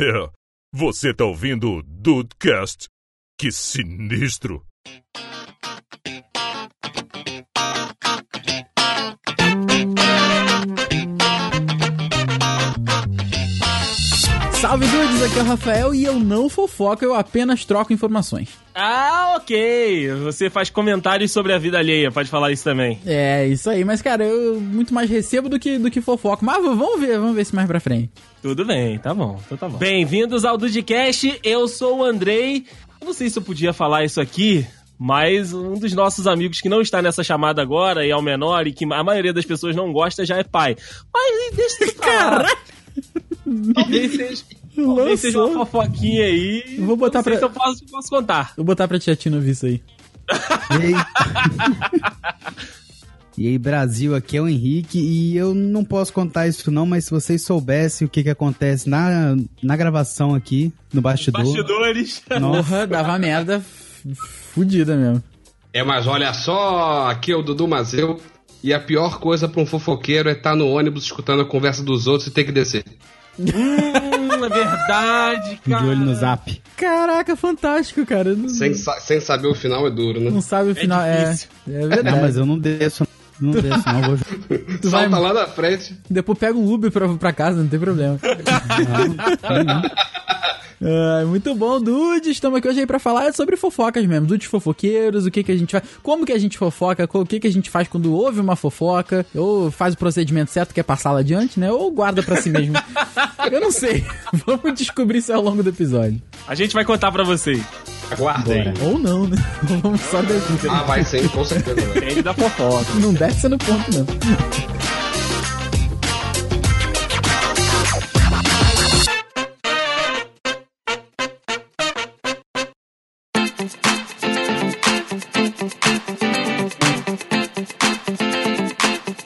É, você tá ouvindo o Dudecast? Que sinistro! Salve dudes, aqui é o Rafael e eu não fofoco, eu apenas troco informações. Ah, ok. Você faz comentários sobre a vida alheia, pode falar isso também. É, isso aí, mas cara, eu muito mais recebo do que, do que fofoco. Mas vamos ver, vamos ver se mais pra frente. Tudo bem, tá bom, então tá bom. Bem-vindos ao Dudcast, eu sou o Andrei. Eu não sei se eu podia falar isso aqui, mas um dos nossos amigos que não está nessa chamada agora e é o menor e que a maioria das pessoas não gosta já é pai. Mas deixa eu falar. Caraca! Talvez seja, talvez seja uma fofoquinha aí. Eu vou botar não pra- se eu posso, posso contar. Vou botar pra tia Tina ouvir isso aí. E aí? Brasil, aqui é o Henrique e eu não posso contar isso não, mas se vocês soubessem o que que acontece na, na gravação aqui, no bastidor... Bastidores. Porra, dava merda fudida mesmo. É, mas olha só, aqui é o Dudu Mazeu. E a pior coisa pra um fofoqueiro é estar no ônibus escutando a conversa dos outros e ter que descer. é verdade, De cara. olho no zap. Caraca, fantástico, cara. Não, Sem, sa- sem saber o final é duro, né? não sabe o final. É, difícil. é verdade. Não, mas eu não desço, não desço não, vou... Tu vai- Salta lá na frente. Depois pega um Uber pra, pra casa, não tem problema. Ah, muito bom, Dudes. Estamos aqui hoje aí pra falar sobre fofocas mesmo. Dudes fofoqueiros, o que que a gente faz, como que a gente fofoca, o que que a gente faz quando houve uma fofoca, ou faz o procedimento certo, que é passá-la adiante, né? Ou guarda pra si mesmo. Eu não sei. Vamos descobrir isso ao longo do episódio. A gente vai contar pra vocês. Aguardem. Ou não, né? Vamos só descobrir. Ah, vai sim, com certeza. vai. Depende da fofoca. Não deve ser no ponto, não.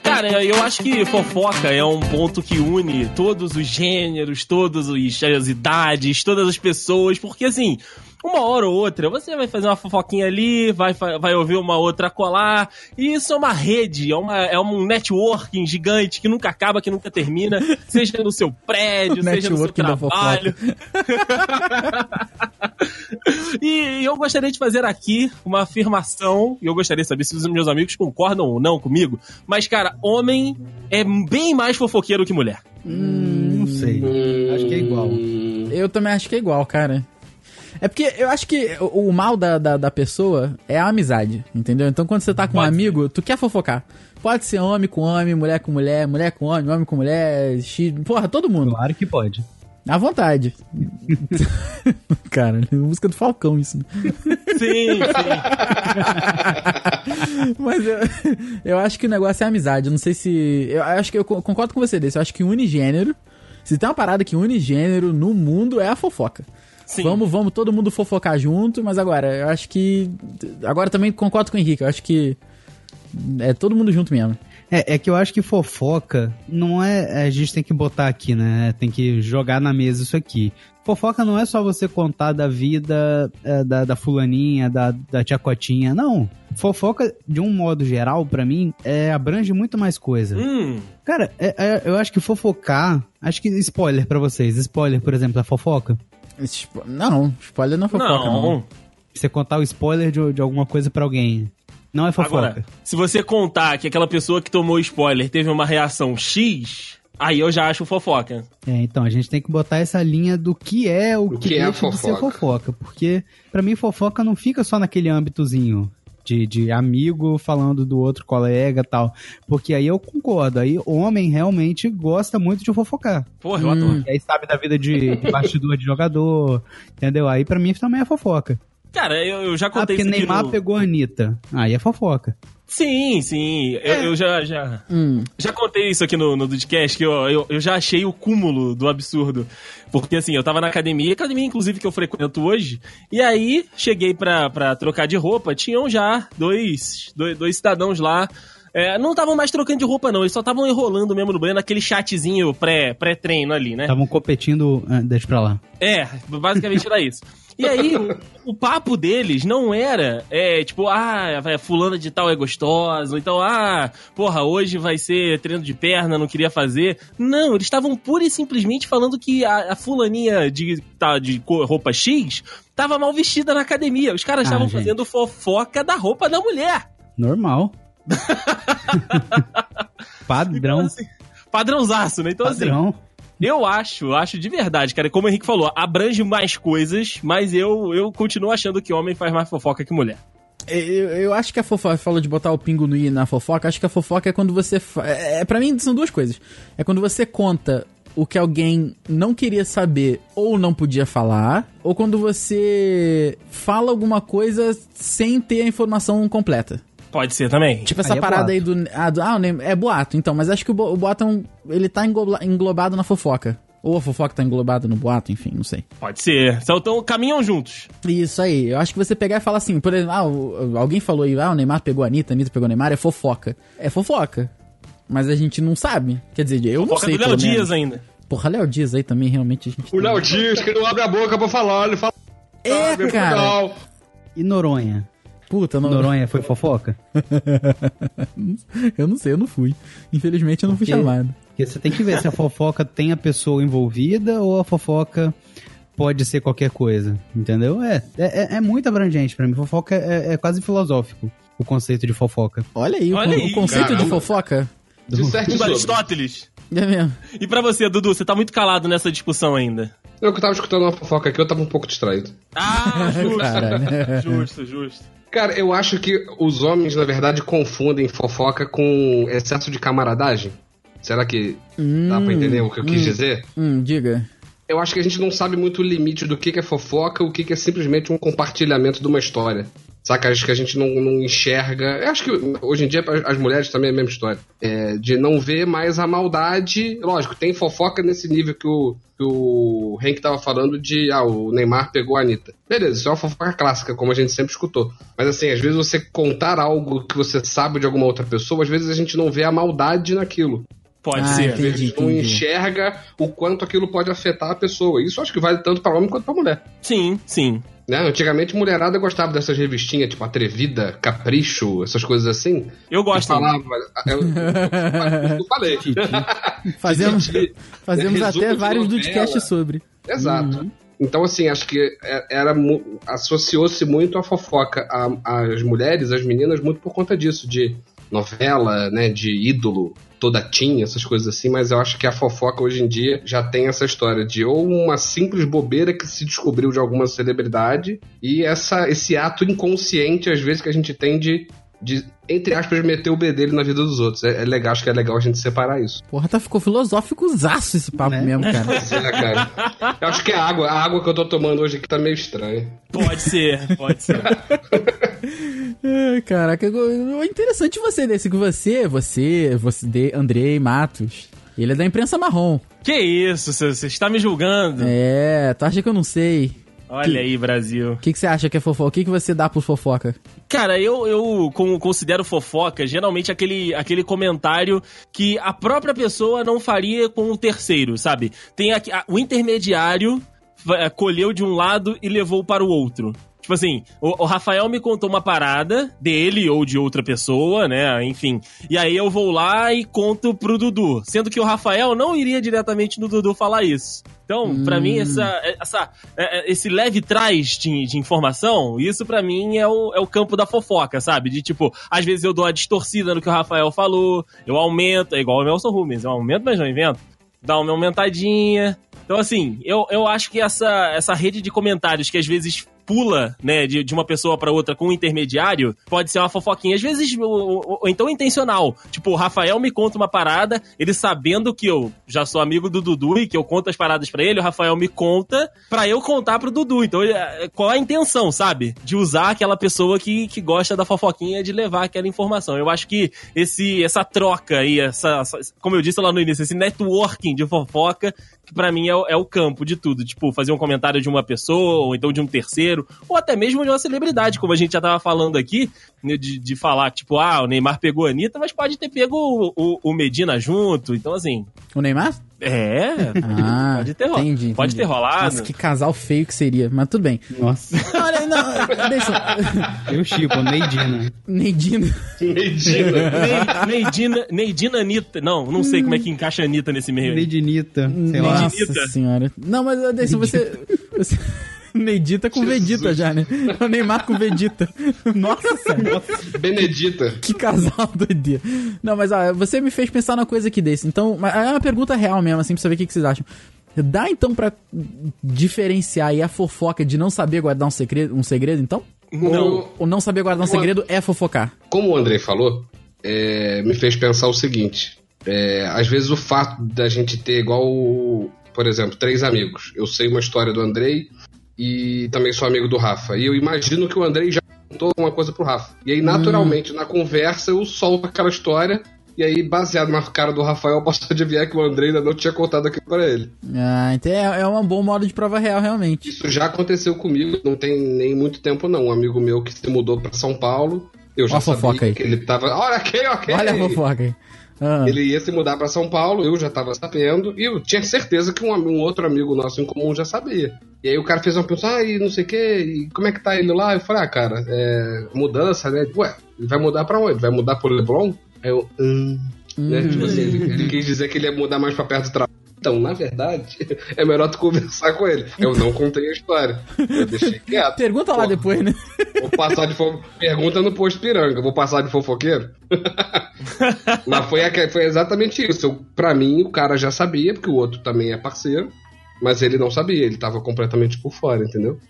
Cara, eu acho que fofoca é um ponto que une todos os gêneros, todas os- as idades, todas as pessoas, porque assim. Uma hora ou outra, você vai fazer uma fofoquinha ali, vai, vai ouvir uma outra colar, e isso é uma rede, é, uma, é um networking gigante que nunca acaba, que nunca termina, seja no seu prédio, seja no seu Networking da trabalho. e eu gostaria de fazer aqui uma afirmação, e eu gostaria de saber se os meus amigos concordam ou não comigo, mas, cara, homem é bem mais fofoqueiro que mulher. Não sei, acho que é igual. Eu também acho que é igual, cara. É porque eu acho que o, o mal da, da, da pessoa é a amizade, entendeu? Então quando você tá com um Pode amigo, tu quer fofocar. Pode ser homem com homem, mulher com mulher, mulher com homem, homem com mulher, X, porra, todo mundo. Claro que pode. À vontade. Cara, música do Falcão isso. né? Sim, sim. Mas eu, eu acho que o negócio é amizade. Eu não sei se. Eu acho que eu co- concordo com você desse. Eu acho que une gênero. Se tem uma parada que une gênero no mundo é a fofoca. Sim. Vamos, vamos todo mundo fofocar junto, mas agora, eu acho que. Agora também concordo com o Henrique. Eu acho que. É todo mundo junto mesmo. É, é que eu acho que fofoca não é. A gente tem que botar aqui, né? Tem que jogar na mesa isso aqui. Fofoca não é só você contar da vida é, da, da fulaninha, da, da tia Cotinha. Não. Fofoca, de um modo geral, pra mim, é, abrange muito mais coisa. Hum, Cara, é- é- eu acho que fofocar. Acho que spoiler pra vocês. Spoiler, por exemplo, da fofoca. Não, spoiler não é fofoca, não. não. Você contar o spoiler de, de alguma coisa pra alguém. Não é fofoca. Agora, se você contar que aquela pessoa que tomou spoiler teve uma reação X, aí eu já acho fofoca. É, então a gente tem que botar essa linha do que é o, O que, que é deixa de ser fofoca. fofoca. Porque, pra mim, fofoca não fica só naquele âmbitozinho de, de amigo falando do outro colega e tal. Porque aí eu concordo. Aí o homem realmente gosta muito de fofocar. Porra, eu Hum. adoro. E aí sabe da vida de, de bastidor de jogador, entendeu? Aí pra mim também é fofoca. Cara, eu, eu já Ah, contei porque isso aqui Neymar no... pegou a Anitta. Aí é fofoca. Sim, sim. Eu, eu já, já, Hum. já contei isso aqui no, no Dudcast, que eu, eu, eu já achei o cúmulo do absurdo. Porque assim, eu tava na academia, academia inclusive que eu frequento hoje, e aí cheguei pra, pra trocar de roupa, tinham já dois, dois, dois cidadãos lá É, não estavam mais trocando de roupa, não. Eles só estavam enrolando mesmo no banheiro naquele chatzinho pré- pré-treino ali, né? Estavam competindo. ah, deixa pra lá. É, basicamente era isso. E aí, o, o papo deles não era, é, tipo, ah, é, fulana de tal é gostosa, ou então, ah, porra, hoje vai ser treino de perna, não queria fazer. Não, eles estavam pura e simplesmente falando que a, a fulaninha de, tá, de roupa X tava mal vestida na academia. Os caras Ah, estavam gente. fazendo fofoca da roupa da mulher. Normal. Padrão. Então, assim, padrãozaço, né? Então, assim, Padrão. Eu acho, acho de verdade, cara. Como o Henrique falou, abrange mais coisas, mas eu, eu continuo achando que homem faz mais fofoca que mulher. Eu, eu acho que a fofoca, falou de botar o pingo no i na fofoca, acho que a fofoca é quando você. fa- É, é, pra mim são duas coisas. É quando você conta o que alguém não queria saber ou não podia falar, ou quando você fala alguma coisa sem ter a informação completa. Pode ser também. Tipo essa Aí é parada boato. aí do. Ah, do- ah, é boato, então, mas acho que o, bo- o boato é um, ele tá engloba- englobado na fofoca. Ou a fofoca tá englobada no boato, enfim, não sei. Pode ser. Então, então caminham juntos. Isso aí, eu acho que você pegar e falar assim, por exemplo, ah, o- alguém falou aí, ah, o Neymar pegou a Anitta, a Anitta pegou o Neymar, é fofoca. É fofoca. Mas a gente não sabe. Quer dizer, eu não Fofoca sei. do Léo. Dias ainda. Porra, Léo Dias aí também, realmente a gente. O tem- Léo Dias, que não abre a boca pra falar, ele fala. É, "Ah, cara. Não. E Noronha? Puta, não, Noronha foi fofoca? eu não sei, eu não fui. Infelizmente eu não fui Porque- chamado. Porque você tem que ver se a fofoca tem a pessoa envolvida ou a fofoca pode ser qualquer coisa, entendeu? É, é, é muito abrangente pra mim. Fofoca é, é quase filosófico, o conceito de fofoca. Olha aí, o Olha con- aí, o, conceito de caramba. fofoca. De certo Um do. Aristóteles. É mesmo. E pra você, Dudu, você tá muito calado nessa discussão ainda. Eu que tava escutando uma fofoca aqui, eu tava um pouco distraído. Ah, justo. Justo, justo. Cara, eu acho que os homens, na verdade, confundem fofoca com excesso de camaradagem. Será que dá pra entender o que eu quis dizer? Hum, diga. Eu acho que a gente não sabe muito o limite do que que é fofoca, o que que é simplesmente um compartilhamento de uma história. Saca? Acho que a gente não, não enxerga. Eu acho que hoje em dia as mulheres também é a mesma história. É, de não ver mais a maldade. Lógico, tem fofoca nesse nível que o, que o Henk tava falando de ah, o Neymar pegou a Anitta. Beleza, isso é uma fofoca clássica, como a gente sempre escutou. Mas assim, às vezes você contar algo que você sabe de alguma outra pessoa, às vezes a gente não vê a maldade naquilo. Pode Ah, ser. Às vezes Entendi, não entendi. enxerga o quanto aquilo pode afetar a pessoa. Isso eu acho que vale tanto para homem quanto para mulher. Sim, sim. Né? Antigamente, mulherada gostava dessas revistinhas, tipo Atrevida, Capricho, essas coisas assim. Eu gosto. Falava. Eu, eu, eu, eu falei. Fazemos, fazemos Resumo até vários podcasts sobre. Exato. Então, assim, acho que é- era associou-se muito a fofoca às mulheres, às meninas, muito por conta disso, de novela, né, de ídolo, toda tinha, essas coisas assim, mas eu acho que a fofoca hoje em dia já tem essa história de ou uma simples bobeira que se descobriu de alguma celebridade e essa, esse ato inconsciente, às vezes, que a gente tem de, de entre aspas, meter o B dele na vida dos outros. É, é legal, acho que é legal a gente separar isso. Porra, tá, ficou filosófico zaço esse papo Né? mesmo, cara. Pois é, cara. Eu acho que a água, a água que eu tô tomando hoje aqui tá meio estranha. Pode ser, pode ser. Ai, Caraca, eu- interessante você desse que você, você, você, de Andrei Matos. Ele é da imprensa marrom. que isso, você está me julgando? É, tu acha que eu não sei? Olha aí, Brasil. O que, que você acha que é fofoca? O que, que você dá por fofoca? Cara, eu, eu con- considero fofoca geralmente aquele, aquele comentário que a própria pessoa não faria com o terceiro, sabe? Tem aqui, a- o intermediário va- colheu de um lado e levou para o outro. Tipo assim, o, o Rafael me contou uma parada dele ou de outra pessoa, né? Enfim. E aí eu vou lá e conto pro Dudu. Sendo que o Rafael não iria diretamente no Dudu falar isso. Então, pra mim, essa, essa, é, é, esse leve trás de, de informação, isso pra mim é o, é o campo da fofoca, sabe? De tipo, às vezes eu dou a distorcida no que o Rafael falou, eu aumento, é igual o Nelson Rubens, eu aumento, mas não invento. Dá uma aumentadinha. Então, assim, eu, eu acho que essa, essa rede de comentários que às vezes pula, né, de, de uma pessoa pra outra com um intermediário, pode ser uma fofoquinha. Às vezes, ou, ou- ou então intencional. Tipo, o Rafael me conta uma parada, ele sabendo que eu já sou amigo do Dudu e que eu conto as paradas pra ele, o Rafael me conta pra eu contar pro Dudu. Então, é, qual a intenção, sabe? De usar aquela pessoa que, que gosta da fofoquinha de levar aquela informação. Eu acho que esse, essa troca aí, essa, essa- como eu disse lá no início, esse networking de fofoca, que pra mim é, é o campo de tudo. Tipo, fazer um comentário de uma pessoa, ou então de um terceiro, brasileiro, ou até mesmo de uma celebridade, como a gente já tava falando aqui, né, de, de falar, tipo, ah, o Neymar pegou a Anitta, mas pode ter pego o, o, o Medina junto, então assim... O Neymar? É, Ah, pode ter, ro- entendi, pode entendi. ter rolado. Nossa, que casal feio que seria, mas tudo bem. Nossa, Olha, não, deixa. eu chipo, Neidina. Neidino. Medina. Ney- Neidina, Neidina Anitta. Não, não sei como é que encaixa a Anitta nesse meio. Neidinita, sei lá. Nossa senhora. Não, mas deixa você. você... Neidita com Vegeta já, né? O Neymar com Vegeta. Nossa senhora. Benedita. Que casal doideira. Não, mas ó, você me fez pensar numa coisa aqui desse. Então, é uma pergunta real mesmo, assim, pra saber o que, que vocês acham. Dá então pra diferenciar aí a fofoca de não saber guardar um segredo, um segredo então? Não. Ou não saber guardar um Uma- segredo é fofocar? Como o Andrei falou, é, me fez pensar o seguinte: é, às vezes o fato da gente ter igual, por exemplo, três amigos. Eu sei uma história do Andrei e também sou amigo do Rafa. E eu imagino que o Andrei já contou alguma coisa pro Rafa. E aí, naturalmente, na conversa, eu solto aquela história. E aí, baseado na cara do Rafael, eu posso adivinhar que o Andrei ainda não tinha contado aquilo pra ele. Ah, então é, é um bom modo de prova real, realmente. Isso já aconteceu comigo, não tem nem muito tempo não. Um amigo meu que se mudou pra São Paulo, eu já fofoca sabia aí. que ele tava... Olha, ok, ok. Olha a fofoca aí. Ah, Ele ia se mudar pra São Paulo, eu já tava sabendo, e eu tinha certeza que um, um outro amigo nosso em comum já sabia. E aí o cara fez uma pergunta, ah, e não sei o que, e como é que tá ele lá? Eu falei, ah, cara, é, mudança, né? Ué, ele vai mudar pra onde? Vai mudar pro Leblon? Aí eu, hum, né? Tipo assim, ele, ele quis dizer que ele ia mudar mais pra perto do trabalho. Então, na verdade, é melhor tu conversar com ele. Eu não contei a história. Eu deixei quieto. Pergunta lá Pô, depois, né? Vou passar de fo... Pergunta no posto piranga. Vou passar de fofoqueiro? Mas foi, foi exatamente isso. Eu, pra mim, o cara já sabia, porque o outro também é parceiro. Mas ele não sabia, ele tava completamente por fora, entendeu?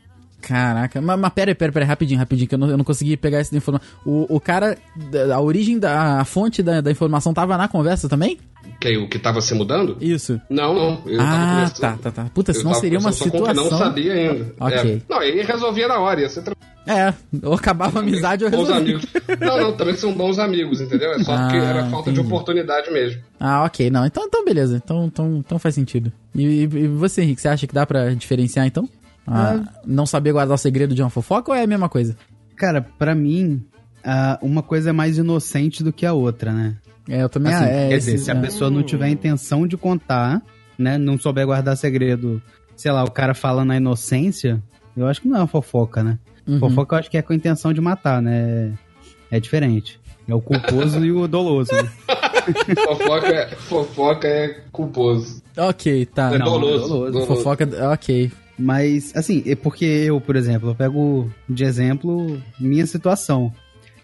Caraca, mas, mas pera pera pera rapidinho, rapidinho, que eu não, eu não consegui pegar essa informação. O, o cara, a origem, da a fonte da, da informação tava na conversa também? Que o que tava se mudando? Isso. Não, não. Eu ah, tá, tá, tá. Puta, eu senão seria uma com situação... não sabia ainda. Ok. É. Não, aí resolvia na hora, ia ser. É, ou acabava a amizade ou Bons resolvia. amigos. Não, não, também são bons amigos, entendeu? É só porque Ah, era falta de entendi. oportunidade mesmo. Ah, ok, não, então, então beleza, então, então, então faz sentido. E, e- e você, Henrique, você acha que dá pra diferenciar, então? Ah, Não saber guardar o segredo de uma fofoca ou é a mesma coisa? Cara, pra mim, ah, uma coisa é mais inocente do que a outra, né? É, eu também... Assim, é, quer esse- dizer, se a é. pessoa não tiver intenção de contar, né, não souber guardar segredo, sei lá, o cara fala na inocência, eu acho que não é uma fofoca, né? Uhum. Fofoca eu acho que é com a intenção de matar, né? É diferente. É o culposo e o doloso. né? Fofoca, é- fofoca é culposo. Ok, tá. É não, doloso. doloso. Fofoca, ok. Mas, assim, é porque eu, por exemplo, eu pego de exemplo minha situação.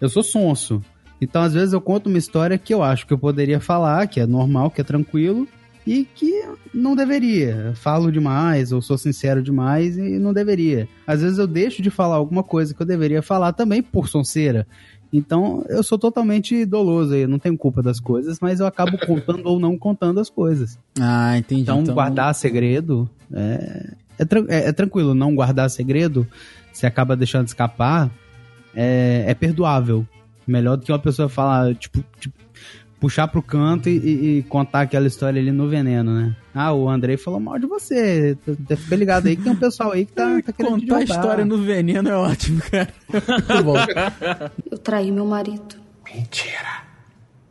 Eu sou sonso. Então, às vezes, eu conto uma história que eu acho que eu poderia falar, que é normal, que é tranquilo, e que não deveria. Falo demais, ou sou sincero demais e não deveria. Às vezes eu deixo de falar alguma coisa que eu deveria falar também por sonceira. Então, eu sou totalmente doloso aí, eu não tenho culpa das coisas, mas eu acabo contando ou não contando as coisas. Ah, entendi. Então, guardar segredo é, é, tran- é- é tranquilo. Não guardar segredo, você acaba deixando escapar, é, é perdoável. Melhor do que uma pessoa falar, tipo, tipo, puxar pro canto e, e- contar aquela história ali no veneno, né? Ah, o Andrei falou mal de você. Tá- Fica ligado aí que tem um pessoal aí que tá, tá querendo te Contar a história no veneno é ótimo, cara. Muito bom. Eu traí meu marido. Mentira.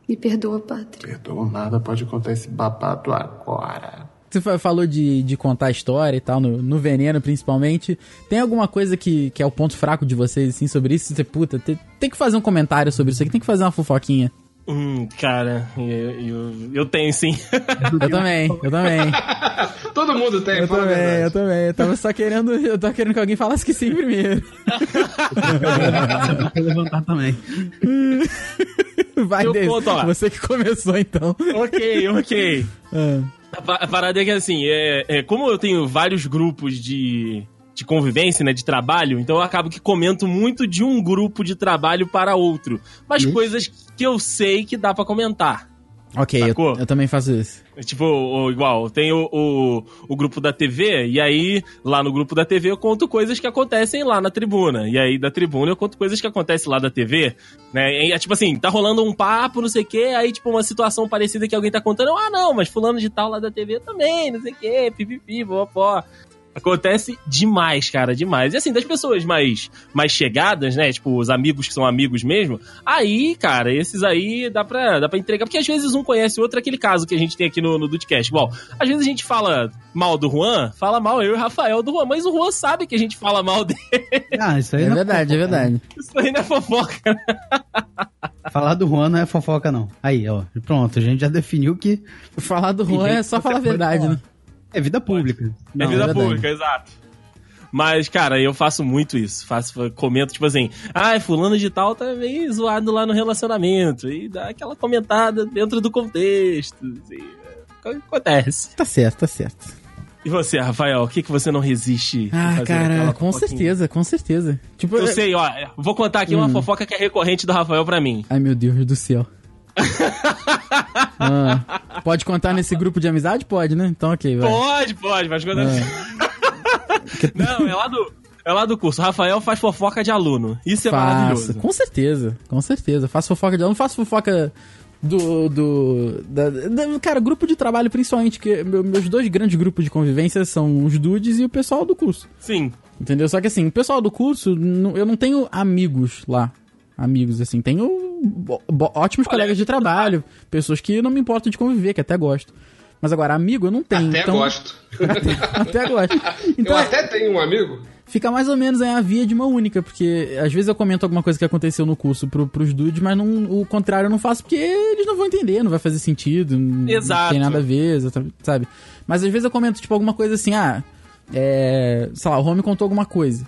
Me perdoa, padre. Perdoa nada, pode contar esse babado agora. Você fa- falou de, de contar a história e tal, no, no veneno principalmente. Tem alguma coisa que, que é o ponto fraco de vocês, assim, sobre isso? Você, puta, tem, tem que fazer um comentário sobre isso aqui, tem que fazer uma fofoquinha. Hum, cara, eu, eu, eu tenho sim. Eu também, eu também. Todo mundo tem, Eu também, eu também. Eu tava só querendo. Eu tava querendo que alguém falasse que sim primeiro. Vou levantar também. Vai, ó. Você que começou, então. ok, ok. Ah. A, pa- a parada é que assim, é, é, como eu tenho vários grupos de, de convivência, né, de trabalho, então eu acabo que comento muito de um grupo de trabalho para outro. Mas coisas que eu sei que dá pra comentar. Ok, eu, eu também faço isso. Tipo, o- igual, tem o, o, o grupo da TV, e aí lá no grupo da TV eu conto coisas que acontecem lá na tribuna. E aí da tribuna eu conto coisas que acontecem lá da TV, né? E é tipo assim, tá rolando um papo, não sei o quê, aí tipo uma situação parecida que alguém tá contando, ah não, mas fulano de tal lá da TV também, não sei o quê, pipipi, popó. Acontece demais, cara, demais. E assim, das pessoas mais, mais chegadas, né? Tipo, os amigos que são amigos mesmo. Aí, cara, esses aí dá pra, dá pra entregar. Porque às vezes um conhece o outro, é aquele caso que a gente tem aqui no, no Dudcast. Bom, às vezes a gente fala mal do Juan, fala mal eu e o Rafael do Juan, mas o Juan sabe que a gente fala mal dele. Ah, isso aí É não verdade, é verdade. Isso aí não é fofoca. né? Falar do Juan não é fofoca, não. Aí, ó. Pronto, a gente já definiu que Falar do Juan é só falar a verdade, né? É vida pública. É Não, vida é pública, exato. Mas, cara, eu faço muito isso. Faço, comento, tipo assim, ah, fulano de tal tá meio zoado lá no relacionamento. E dá aquela comentada dentro do contexto. assim, é, acontece. Tá certo, tá certo. E você, Rafael, o que, que você não resiste Ah, cara, com certeza, com certeza. Tipo, Eu sei, ó, vou contar aqui uma Hum. fofoca que é recorrente do Rafael pra mim. Ai, meu Deus do céu. Ah, pode contar nesse grupo de amizade? Pode, né? Então, ok, vai. Pode, pode, mas contar. É. Não, é lá do. É lá do curso. Rafael faz fofoca de aluno. Isso é Faço, maravilhoso. com certeza, com certeza. Faço fofoca de. Não faço fofoca do. do da, da- cara, grupo de trabalho principalmente, que meu- meus dois grandes grupos de convivência são os dudes e o pessoal do curso. Sim. Entendeu? Só que assim, o pessoal do curso, eu não tenho amigos lá. Amigos, assim. Tenho ótimos colegas de trabalho, pessoas que não me importam de conviver, que até gosto. Mas agora, amigo eu não tenho. Até então, gosto. Até gosto. Então, eu até tenho um amigo. fica mais ou menos aí a via de mão única, porque às vezes eu comento alguma coisa que aconteceu no curso pro, pros dudes, mas não, o contrário eu não faço porque eles não vão entender, não vai fazer sentido, não Exato. tem nada a ver, sabe? Mas às vezes eu comento, tipo, alguma coisa assim, ah, é, sei lá, o Home contou alguma coisa.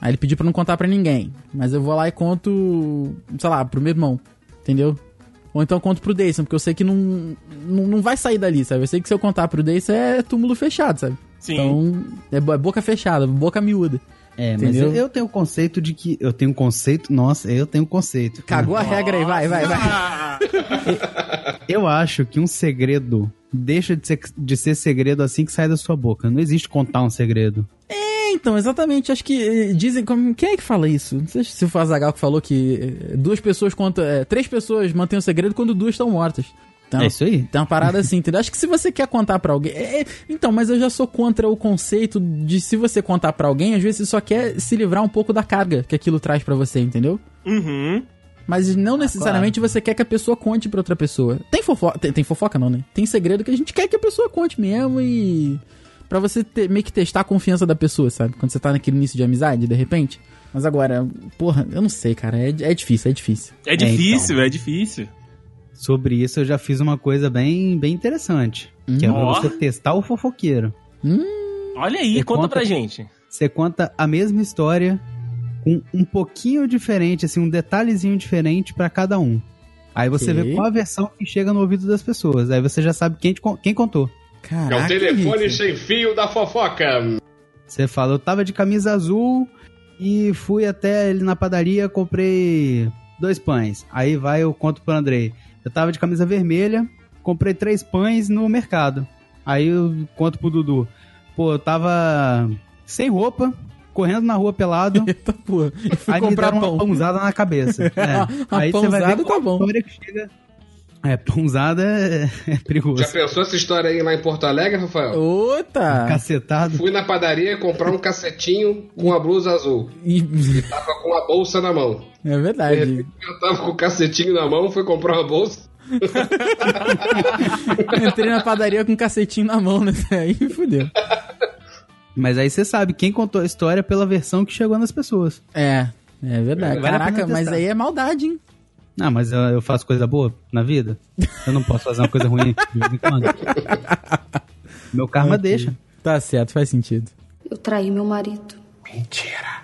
Aí ele pediu pra não contar pra ninguém, mas eu vou lá e conto, sei lá, pro meu irmão, entendeu? Ou então eu conto pro Dayson, porque eu sei que não, não, não vai sair dali, sabe? Eu sei que se eu contar pro Dayson é túmulo fechado, sabe? Sim. Então, é é boca fechada, boca miúda. É, mas Entendeu? eu, eu tenho o conceito de que. Eu tenho um conceito. Nossa, eu tenho um conceito. Cagou a regra aí, vai, vai, vai. Eu acho que um segredo deixa de ser, de ser segredo assim que sai da sua boca. Não existe contar um segredo. É, então, exatamente. Acho que eh, dizem. como- Quem é que fala isso? Não sei se foi o Azagal que falou que eh, duas pessoas contam. eh, três pessoas mantêm o segredo quando duas estão mortas. Então, É isso aí? Tem uma parada assim, entendeu? Acho que se você quer contar pra alguém. é, é, então, mas eu já sou contra o conceito de se você contar pra alguém, às vezes você só quer se livrar um pouco da carga que aquilo traz pra você, entendeu? uhum. Mas não necessariamente você quer que a pessoa conte pra outra pessoa. Tem fofoca, tem, tem fofoca não, né? Tem segredo que a gente quer que a pessoa conte mesmo e Pra você ter- meio que testar a confiança da pessoa, sabe? Quando você tá naquele início de amizade, de repente. Mas agora, porra, eu não sei, cara, é, é difícil, é difícil. É difícil, é, difícil. Sobre isso eu já fiz uma coisa bem, bem interessante. Que é pra Ó. você testar o fofoqueiro. Olha aí, E conta, conta- pra gente. Você conta a mesma história com um pouquinho diferente, assim, um detalhezinho diferente pra cada um. Aí você Ok. vê qual a versão que chega no ouvido das pessoas. Aí você já sabe quem, te quem contou. É Caraca, o telefone sem fio da fofoca. Você fala, eu tava de camisa azul e fui até ali na padaria, comprei dois pães. Aí vai, eu conto pro Andrei. Eu tava de camisa vermelha, comprei três pães no mercado. Aí eu conto pro Dudu. Pô, eu tava sem roupa, correndo na rua pelado. Eita, porra. E fui aí me comprar deram pão. uma pãozada na cabeça. É. Aí você vai ver tá bom. história que chega. É, pãozada é, é perigoso. Já pensou essa história aí lá em Porto Alegre, Rafael? Outra! Cacetado. Fui na padaria comprar um cacetinho com a blusa azul. E- Tava com a bolsa na mão. É De verdade. repente, eu tava com o cacetinho na mão, fui comprar uma bolsa. Entrei na padaria com um cacetinho na mão, né? Aí fudeu. Mas aí você sabe quem contou a história pela versão que chegou nas pessoas. É, é verdade. Caraca, mas aí é maldade, hein? Ah, mas eu, eu faço coisa boa na vida? Eu não posso fazer uma coisa ruim de vez em quando. Meu karma Ok. deixa. Tá certo, faz sentido. Eu traí meu marido. Mentira.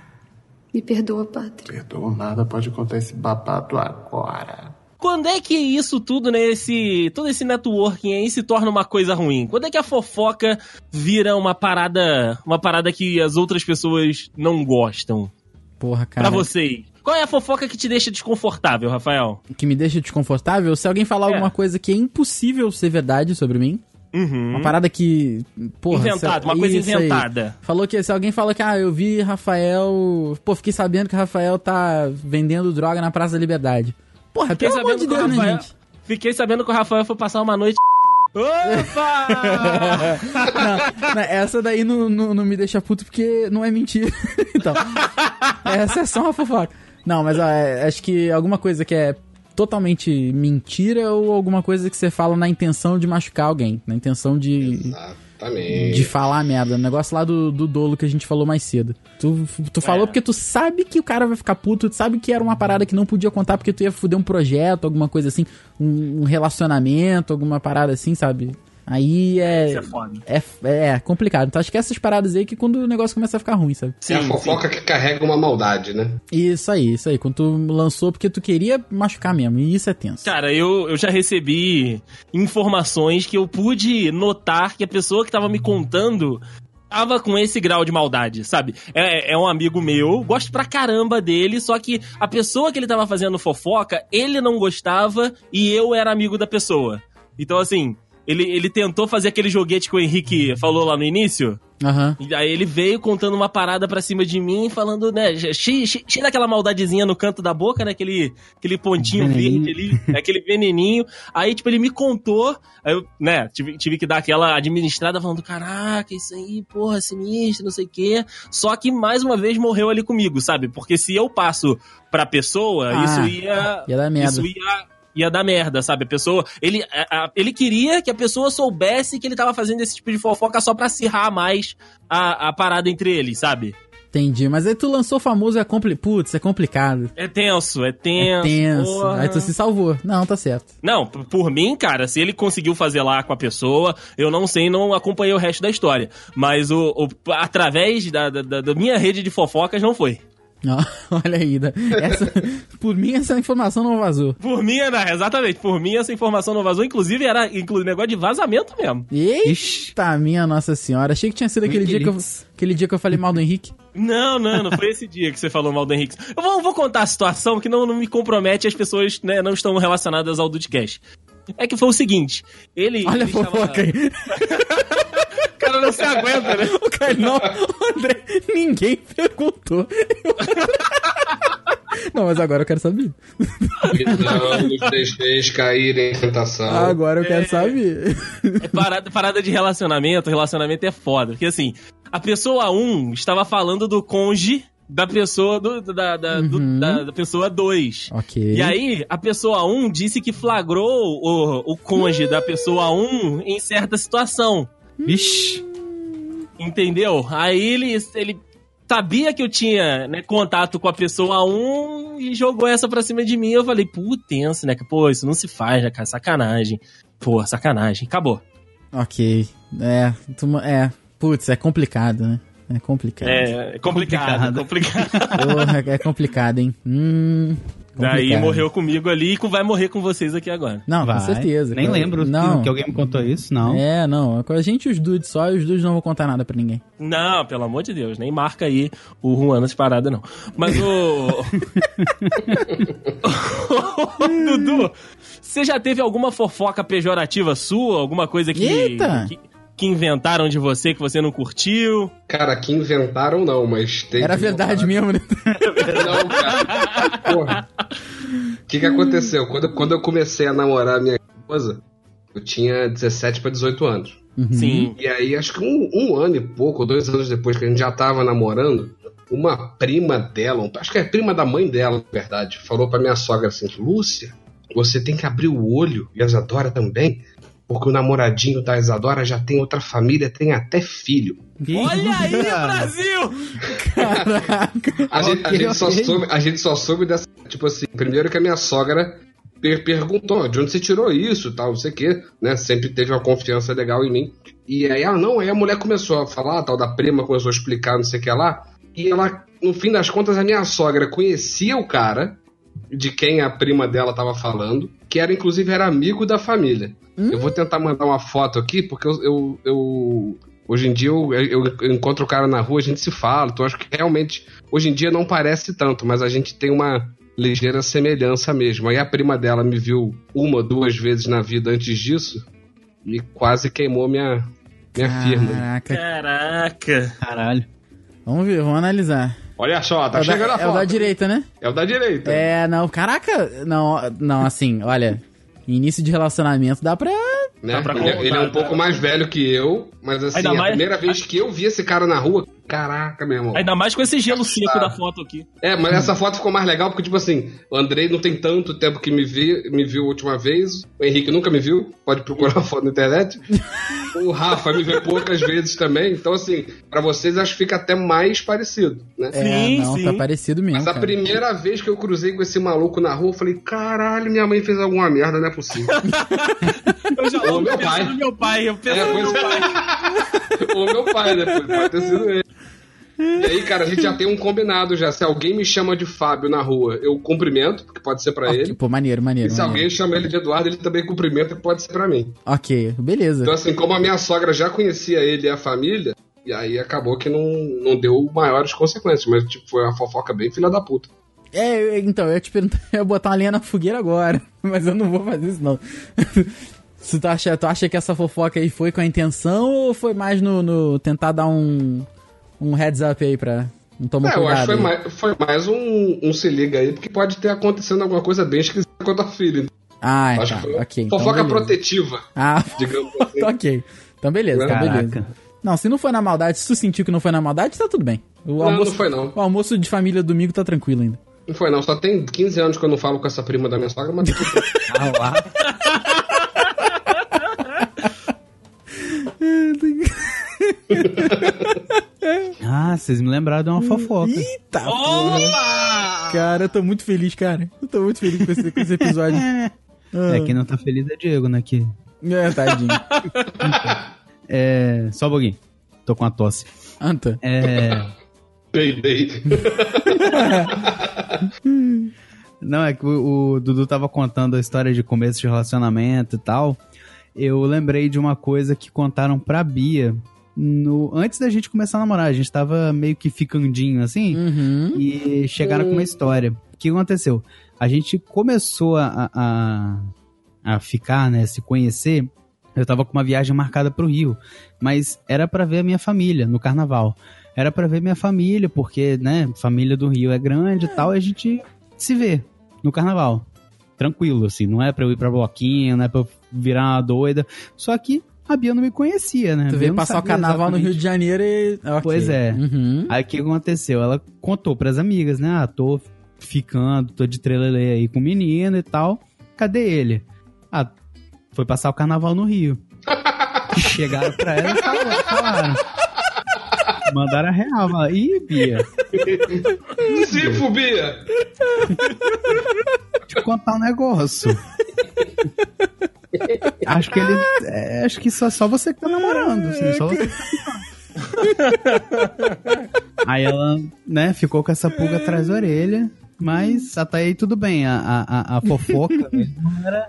Me perdoa, padre. Perdoa nada, pode contar esse babado agora. Quando é que isso tudo, né, esse, todo esse networking aí se torna uma coisa ruim? Quando é que a fofoca vira uma parada, uma parada que as outras pessoas não gostam? Porra, cara. Pra vocês. Qual é a fofoca que te deixa desconfortável, Rafael? Que me deixa desconfortável, se alguém falar É. alguma coisa que é impossível ser verdade sobre mim. Uhum. Uma parada que. Porra, Inventada, uma coisa isso aí. inventada. Falou que se alguém fala que, ah, eu vi Rafael. Pô, fiquei sabendo que Rafael tá vendendo droga na Praça da Liberdade. Porra, Fiquei pelo amor de Deus, né, Rafael- gente? Fiquei sabendo que o Rafael foi passar uma noite Opa! não, não, essa daí não, não, não me deixa puto porque não é mentira. então, essa é só uma fofoca. Não, mas é, acho que alguma coisa que é totalmente mentira ou alguma coisa que você fala na intenção de machucar alguém, na intenção de Exatamente. de falar merda. O negócio lá do, do dolo que a gente falou mais cedo. Tu, tu falou É. porque tu sabe que o cara vai ficar puto, tu sabe que era uma parada que não podia contar porque tu ia fuder um projeto, alguma coisa assim, um, um relacionamento, alguma parada assim, sabe? Aí é. Isso é foda. É, é complicado. Então acho que essas paradas aí que quando o negócio começa a ficar ruim, sabe? é a fofoca que carrega uma maldade, né? Isso aí, isso aí. Quando tu lançou porque tu queria machucar mesmo. E isso é tenso. Cara, eu, eu já recebi informações que eu pude notar que a pessoa que tava me contando tava com esse grau de maldade, sabe? É, é um amigo meu, gosto pra caramba dele, só que a pessoa que ele tava fazendo fofoca, ele não gostava e eu era amigo da pessoa. Então, assim, ele, ele tentou fazer aquele joguete que o Henrique falou lá no início. Aham. E aí ele veio contando uma parada pra cima de mim, falando, né, cheio, cheio, cheio daquela maldadezinha no canto da boca, né, aquele, aquele pontinho Veneninho. verde ali, aquele veneninho. Aí, tipo, ele me contou, aí eu, né, tive, tive que dar aquela administrada falando, caraca, isso aí, porra, sinistro, não sei o quê. Só que, mais uma vez, morreu ali comigo, sabe? Porque se eu passo pra pessoa, Ah, isso ia... ia dar merda. Isso ia ia dar merda, sabe? A pessoa. Ele, a- a- ele queria que a pessoa soubesse que ele tava fazendo esse tipo de fofoca só pra acirrar mais a, a parada entre eles, sabe? Entendi. Mas aí tu lançou o famoso é compli... Putz, é complicado. É tenso, é É tenso. tenso. porra. Aí tu se salvou. Não, tá certo. Não, por mim, cara, se ele conseguiu fazer lá com a pessoa, eu não sei, não acompanhei o resto da história. Mas o, o- através da, da- da minha rede de fofocas não foi. Olha aí. da- Essa... Por mim, essa informação não vazou. Por mim, era, exatamente, por mim essa informação não vazou, inclusive era inclu, negócio de vazamento mesmo. Eita, minha Nossa Senhora. Achei que tinha sido aquele dia que, eu, aquele dia que eu falei mal do Henrique. Não, não, não foi esse dia que você falou mal do Henrique. Eu vou, vou contar a situação que não, não me compromete, as pessoas né, não estão relacionadas ao Dudcast. É que foi o seguinte, ele... Olha a ele estava- fofoca aí. O cara não se aguenta, né? O cara, não, André, ninguém perguntou. Não, mas agora eu quero saber. Não nos deixeis cair em tentação. Agora eu quero saber. É parada, parada de relacionamento, relacionamento é foda. Porque assim, a pessoa 1 estava falando do conge da pessoa do, da, da, do- Uhum. da, da pessoa 2. Ok. E aí, a pessoa 1 disse que flagrou o, o conge da pessoa 1 em certa situação. Vixe. Entendeu? Aí ele, ele sabia que eu tinha né, contato com a pessoa 1 e jogou essa pra cima de mim. Eu falei, pô, tenso, né? Pô, isso não se faz, né, cara? Sacanagem. Pô, sacanagem. Acabou. Ok. É, tu- é. Putz, é complicado, né? É complicado. É, é complicado, complicado. Porra, é complicado, hein? Hum. Daí complicado. morreu comigo ali e vai morrer com vocês aqui agora. Não, Vai. com certeza. Nem cara. lembro que- não. que alguém me contou isso, não. É, não. Com a gente e os dudes só, e os dudes não vão contar nada pra ninguém. Não, pelo amor de Deus, nem marca aí o Juan nessa parada, não. Mas o. Dudu, você já teve alguma fofoca pejorativa sua? Alguma coisa que. Eita! que... que inventaram de você que você não curtiu? Cara, que inventaram não, mas tem Era que verdade mesmo, né? Não, cara. Porra. O que que aconteceu? Quando, quando eu comecei a namorar a minha esposa, eu tinha 17 para 18 anos. Uhum. Sim. E aí, acho que um, um ano e pouco, ou dois anos depois que a gente já tava namorando, uma prima dela, acho que é prima da mãe dela, na verdade, falou pra minha sogra assim: Lúcia, você tem que abrir o olho, e a Isadora também, porque o namoradinho da Isadora já tem outra família, tem até filho. Olha aí, Brasil! Caraca. A, gente, a Ok, gente só ok. soube, a gente só soube dessa. Tipo assim, primeiro que a minha sogra per- perguntou de onde você tirou isso, tal, não sei o quê, né? Sempre teve uma confiança legal em mim. E aí, ah, não, aí a mulher começou a falar, tal, da prima, começou a explicar, não sei o que lá. E ela, no fim das contas, a minha sogra conhecia o cara de quem a prima dela tava falando, que era, inclusive, era amigo da família. Eu vou tentar mandar uma foto aqui, porque eu. eu, eu- hoje em dia eu, eu- eu encontro o cara na rua, a gente se fala, então acho que realmente. Hoje em dia não parece tanto, mas a gente tem uma ligeira semelhança mesmo. Aí a prima dela me viu uma, duas vezes na vida antes disso e quase queimou minha, minha firma. Caraca. Caraca. Caralho. Vamos ver, vamos analisar. Olha só, tá é, o da, chegando a é o da foto. direita, né? É o da direita. É, não, caraca. Não, não, assim, olha. Início de relacionamento dá pra Né? Dá pra Ele, é- ele é um pouco mais velho que eu, mas assim, Ainda a mais- primeira vez que eu vi esse cara na rua, caraca, meu irmão. Ainda mais com esse gelo seco Tá. da foto aqui. É, mas essa foto ficou mais legal porque, tipo assim, o Andrei não tem tanto tempo que me, vi, me viu a última vez, o Henrique nunca me viu, pode procurar a foto na internet. O Rafa me vê poucas vezes também, então, assim, pra vocês acho que fica até mais parecido, né? É, Sim, não, sim. tá parecido mesmo. Mas a cara. primeira vez que eu cruzei com esse maluco na rua, eu falei, caralho, minha mãe fez alguma merda, não é possível. Eu já Ô, meu pai. meu pai. Eu penso É, no meu pai. é. Ou meu pai, né? Pode ter sido ele. E aí, cara, a gente já tem um combinado já. Se alguém me chama de Fábio na rua, eu cumprimento, porque pode ser pra Ok, ele. Pô, maneiro, maneiro. E se maneiro. alguém chama ele de Eduardo, ele também cumprimenta, que pode ser pra mim. Ok, beleza. Então, assim, como a minha sogra já conhecia ele e a família, e aí acabou que não, não deu maiores consequências, mas tipo, foi uma fofoca bem filha da puta. É, então, eu ia te perguntar, eu ia botar uma lenha na fogueira agora, mas eu não vou fazer isso, não. Tu acha, tu acha que essa fofoca aí foi com a intenção ou foi mais no, no tentar dar um, um heads up aí pra. Não tomar É, eu acho cuidado. que foi mais, foi mais um, um se liga aí, porque pode ter acontecendo alguma coisa bem esquisita com a tua filha. Ah, acho tá, que foi ok. então fofoca beleza. protetiva, Ah, digamos assim. ok. Então beleza, então Caraca. beleza. Não, se não foi na maldade, se tu sentiu que não foi na maldade, tá tudo bem. O Não, almoço, não foi não. O almoço de família domingo tá tranquilo ainda. Não foi não, só tem 15 anos que eu não falo com essa prima da minha sogra, mas Ah, lá. ah, vocês me lembraram de uma fofoca. Eita. Opa! Cara, eu tô muito feliz, cara. Eu tô muito feliz com esse, com esse episódio. É, quem não tá feliz é Diego, né? Que... É, tadinho. É, só um pouquinho. Tô com a tosse. Anta. É... peidei. Não, é que o, o Dudu tava contando a história de começo de relacionamento e tal. Eu lembrei de uma coisa que contaram pra Bia no, antes da gente começar a namorar. A gente tava meio que ficandinho assim. Uhum. e chegaram com uma história. O que aconteceu? A gente começou a, a, a ficar, né, se conhecer. Eu tava com uma viagem marcada pro Rio, mas era pra ver a minha família no carnaval. Era pra ver minha família, porque, né, família do Rio é grande e tal, e a gente se vê no carnaval. Tranquilo, assim, não é pra eu ir pra bloquinho, não é pra eu virar uma doida. Só que a Bia não me conhecia, né? Tu Bia veio passar o carnaval no exatamente. Rio de Janeiro e. Ok. Pois é. Uhum. Aí o que aconteceu? Ela contou pras amigas, né? Ah, tô ficando, tô de trelelê aí com o menino e tal. Cadê ele? Ah, foi passar o carnaval no Rio. Chegaram pra ela e falaram. falaram. Mandaram a real. Falaram, Ih, Bia, Sim, Fubia! deixa eu contar um negócio. acho que ele. é, acho que só, só você que tá namorando. Assim, só você que tá. Aí ela, né, ficou com essa pulga atrás da orelha. Mas até aí tudo bem. A, a, a- fofoca não era,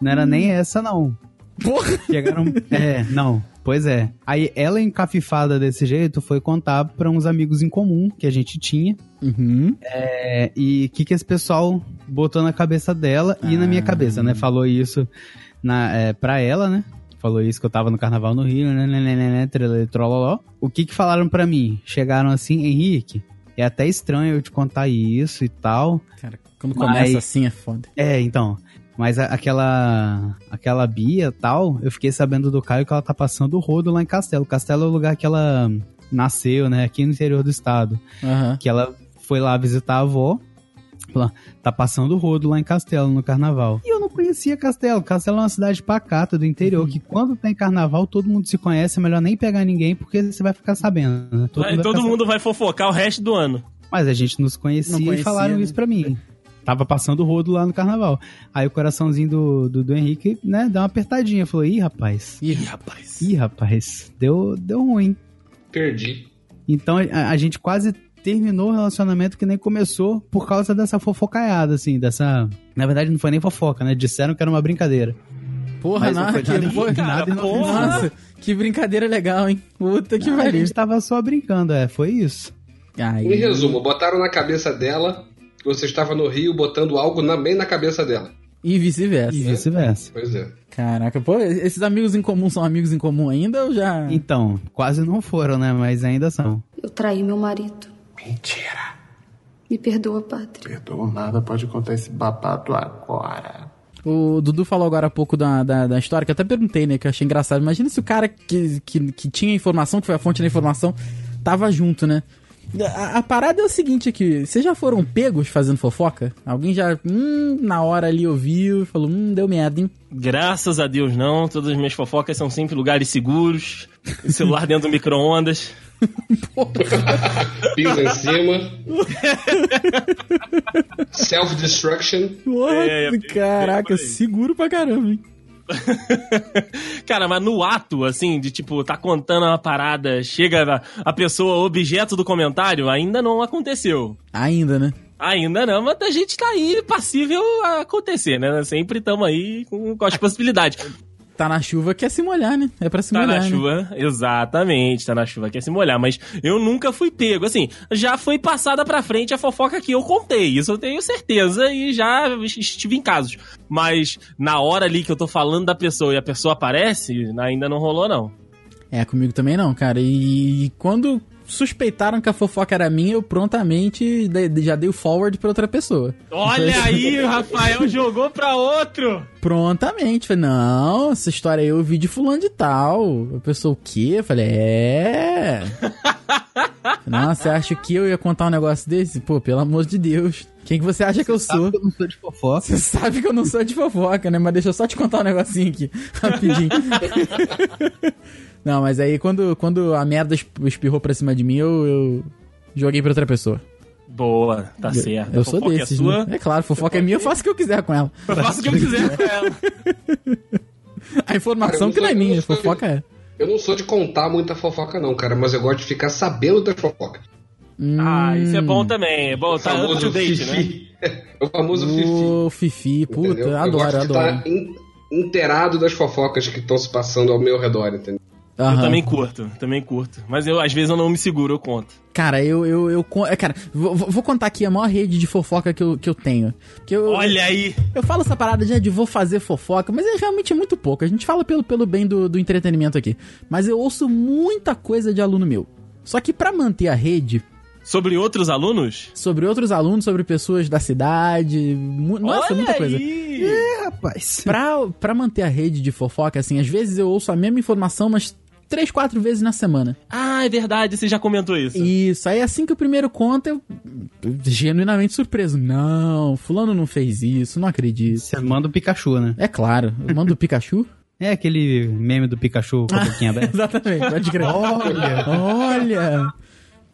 não era nem essa, não. Porra! Chegaram. É, não. Pois é. Aí ela, encafifada desse jeito, foi contar pra uns amigos em comum que a gente tinha. Uhum. É, e o que, que esse pessoal botou na cabeça dela e na minha Ah. cabeça, né? Falou isso na, é, pra ela, né? Falou isso que eu tava no carnaval no Rio, né? né, né, né, né trololó. O que que falaram pra mim? Chegaram assim, Henrique, é até estranho eu te contar isso e tal. Cara, quando Mas- começa assim é foda. É, então. Mas a- aquela aquela Bia tal, eu fiquei sabendo do Caio que ela tá passando o rodo lá em Castelo. Castelo é o lugar que ela nasceu, né? Aqui no interior do estado. Aham. Que ela foi lá visitar a avó. Falou, tá passando o rodo lá em Castelo, no carnaval. E eu não conhecia Castelo. Castelo é uma cidade pacata do interior, que quando tem carnaval, todo mundo se conhece. É melhor nem pegar ninguém, porque você vai ficar sabendo. Né? Vai todo ficar mundo vai fofocar o resto do ano. mas a gente nos conhecia, Não conhecia, e falaram né? isso pra mim. Tava passando o rodo lá no carnaval. Aí o coraçãozinho do, do, do Henrique, né, deu uma apertadinha. Falou, ih, rapaz. Ih, rapaz. Ih, rapaz. Deu, deu ruim. Perdi. Então a, a gente quase terminou o relacionamento que nem começou por causa dessa fofocaiada, assim, dessa... Na verdade não foi nem fofoca, né? Disseram que era uma brincadeira. Porra, Mas foi que, nada, foi, nada porra. nada. Nossa, que brincadeira legal, hein? Puta que a pariu. gente tava só brincando, é, foi isso. Aí, Em resumo, botaram na cabeça dela que você estava no Rio botando algo na, bem na cabeça dela. E vice-versa. E vice-versa. Pois é. Caraca, pô, esses amigos em comum são amigos em comum ainda ou já. Então, quase não foram, né? Mas ainda são. Eu traí meu marido. Mentira. Me perdoa, padre. Perdoa nada, pode contar esse babado agora. O Dudu falou agora há pouco da, da, da história, que eu até perguntei, né? Que eu achei engraçado. Imagina se o cara que, que, que tinha informação, que foi a fonte da informação, tava junto, né? A, a parada é o seguinte aqui, vocês já foram pegos fazendo fofoca? Alguém já, hum, na hora ali ouviu e falou, hum, deu merda, hein? Graças a Deus não, todas as minhas fofocas são sempre em lugares seguros, celular dentro do micro-ondas. Pisa em cima. Self-destruction. É, é, Caraca, seguro pra caramba, hein? Cara, mas no ato, assim, de tipo, tá contando uma parada, chega a, a pessoa objeto do comentário, ainda não aconteceu. Ainda, né? Ainda não, mas a gente tá aí passível a acontecer, né? Sempre estamos aí com, com as possibilidades. Tá na chuva, quer se molhar, né? É pra se Tá molhar, na né? chuva, exatamente, tá na chuva, quer se molhar, mas eu nunca fui pego, assim, já foi passada pra frente a fofoca que eu contei, isso eu tenho certeza e já estive em casos, mas na hora ali que eu tô falando da pessoa e a pessoa aparece, ainda não rolou não. É, comigo também não, cara. E quando suspeitaram que a fofoca era minha, eu prontamente de- já dei o forward pra outra pessoa. Olha aí, o Rafael jogou pra outro! Prontamente. Falei, não, essa história aí eu vi de fulano de tal. A pessoa, o quê? Eu falei, é. Nossa, você acha que eu ia contar um negócio desse? Pô, pelo amor de Deus. Quem que você acha que eu sou? Sabe que eu não sou de fofoca. Você sabe que eu não sou de fofoca, né? Mas deixa eu só te contar um negocinho aqui, rapidinho. Não, mas aí quando, quando a merda esp- espirrou pra cima de mim, eu, eu joguei pra outra pessoa. Boa, tá certo. Eu sou fofoca desses, é né? É claro, fofoca é minha, eu faço o que eu quiser com ela. eu faço o que eu quiser com ela. A informação Cara, eu que não é minha, eu não fofoca é. Eu não sou de contar muita fofoca, não, cara, mas eu gosto de ficar sabendo das fofocas. Ah, isso é Hum. bom também, é bom, tá up to date, né? fifi. o famoso fifi. Ô, Fifi, puta, entendeu? eu adoro, gosto de adoro. estar in- inteirado das fofocas que estão se passando ao meu redor, entendeu? Eu Aham. também curto, também curto. Mas eu, às vezes, eu não me seguro, eu conto. Cara, eu, eu, eu, é, cara, vou, vou- contar aqui a maior rede de fofoca que eu, que eu tenho. Que eu, Olha aí! Eu falo essa parada de, de vou fazer fofoca, mas é realmente muito pouco. A gente fala pelo, pelo bem do, do entretenimento aqui. Mas eu ouço muita coisa de aluno meu. Só que pra manter a rede, Sobre outros alunos? sobre outros alunos, sobre pessoas da cidade, mu- nossa, Olha muita coisa. aí! É, rapaz. Pra, pra manter a rede de fofoca, assim, às vezes eu ouço a mesma informação, mas três, quatro vezes na semana. Ah, é verdade, você já comentou isso. Isso, aí assim que o primeiro conta, eu genuinamente surpreso. Não, fulano não fez isso, não acredito. Você manda o Pikachu, né? É claro, eu mando o Pikachu. É aquele meme do Pikachu com a boquinha aberta. Exatamente, pode crer. Olha! Olha!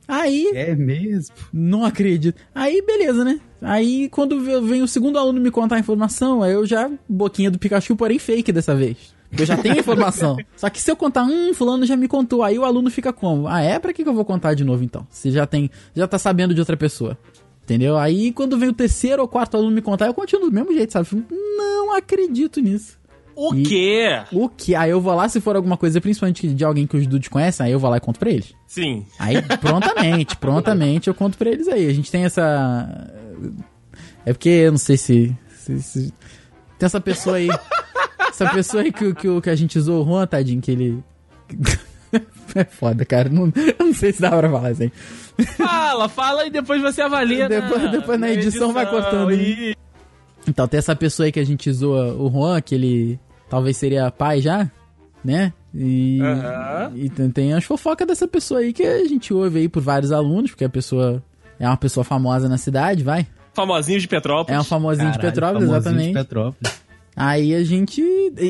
Aí, É mesmo. não acredito. Aí, beleza, né? Aí, quando vem o segundo aluno me contar a informação, aí eu já, boquinha do Pikachu, porém fake dessa vez. Eu já tenho informação. Só que se eu contar, hum, fulano já me contou, aí o aluno fica como? Ah, é? Pra que que eu vou contar de novo, então? Você já tem, já tá sabendo de outra pessoa. Entendeu? Aí, quando vem o terceiro ou quarto aluno me contar, eu continuo do mesmo jeito, sabe? Não acredito nisso. O E- quê? O que? Aí eu vou lá, se for alguma coisa, principalmente de alguém que os dudes conhecem, aí eu vou lá e conto pra eles. Sim. Aí, prontamente, prontamente eu conto pra eles aí. A gente tem essa. É porque eu não sei se. se- se- Tem essa pessoa aí. essa pessoa aí que, que, que a gente usou o Juan, tadinho, que ele. é foda, cara. Não, eu não sei se dá pra falar aí. Fala, fala e depois você avalia. Depois- na, depois na edição vai cortando, né? E... Então, tem essa pessoa aí que a gente zoa o Juan, que ele talvez seria pai já, né? E, Aham. e tem, tem as fofocas dessa pessoa aí que a gente ouve aí por vários alunos, porque a pessoa é uma pessoa famosa na cidade, vai. Famosinho de Petrópolis. É um famosinho de Caralho, Petrópolis, famosinho exatamente. De Petrópolis. Aí a gente.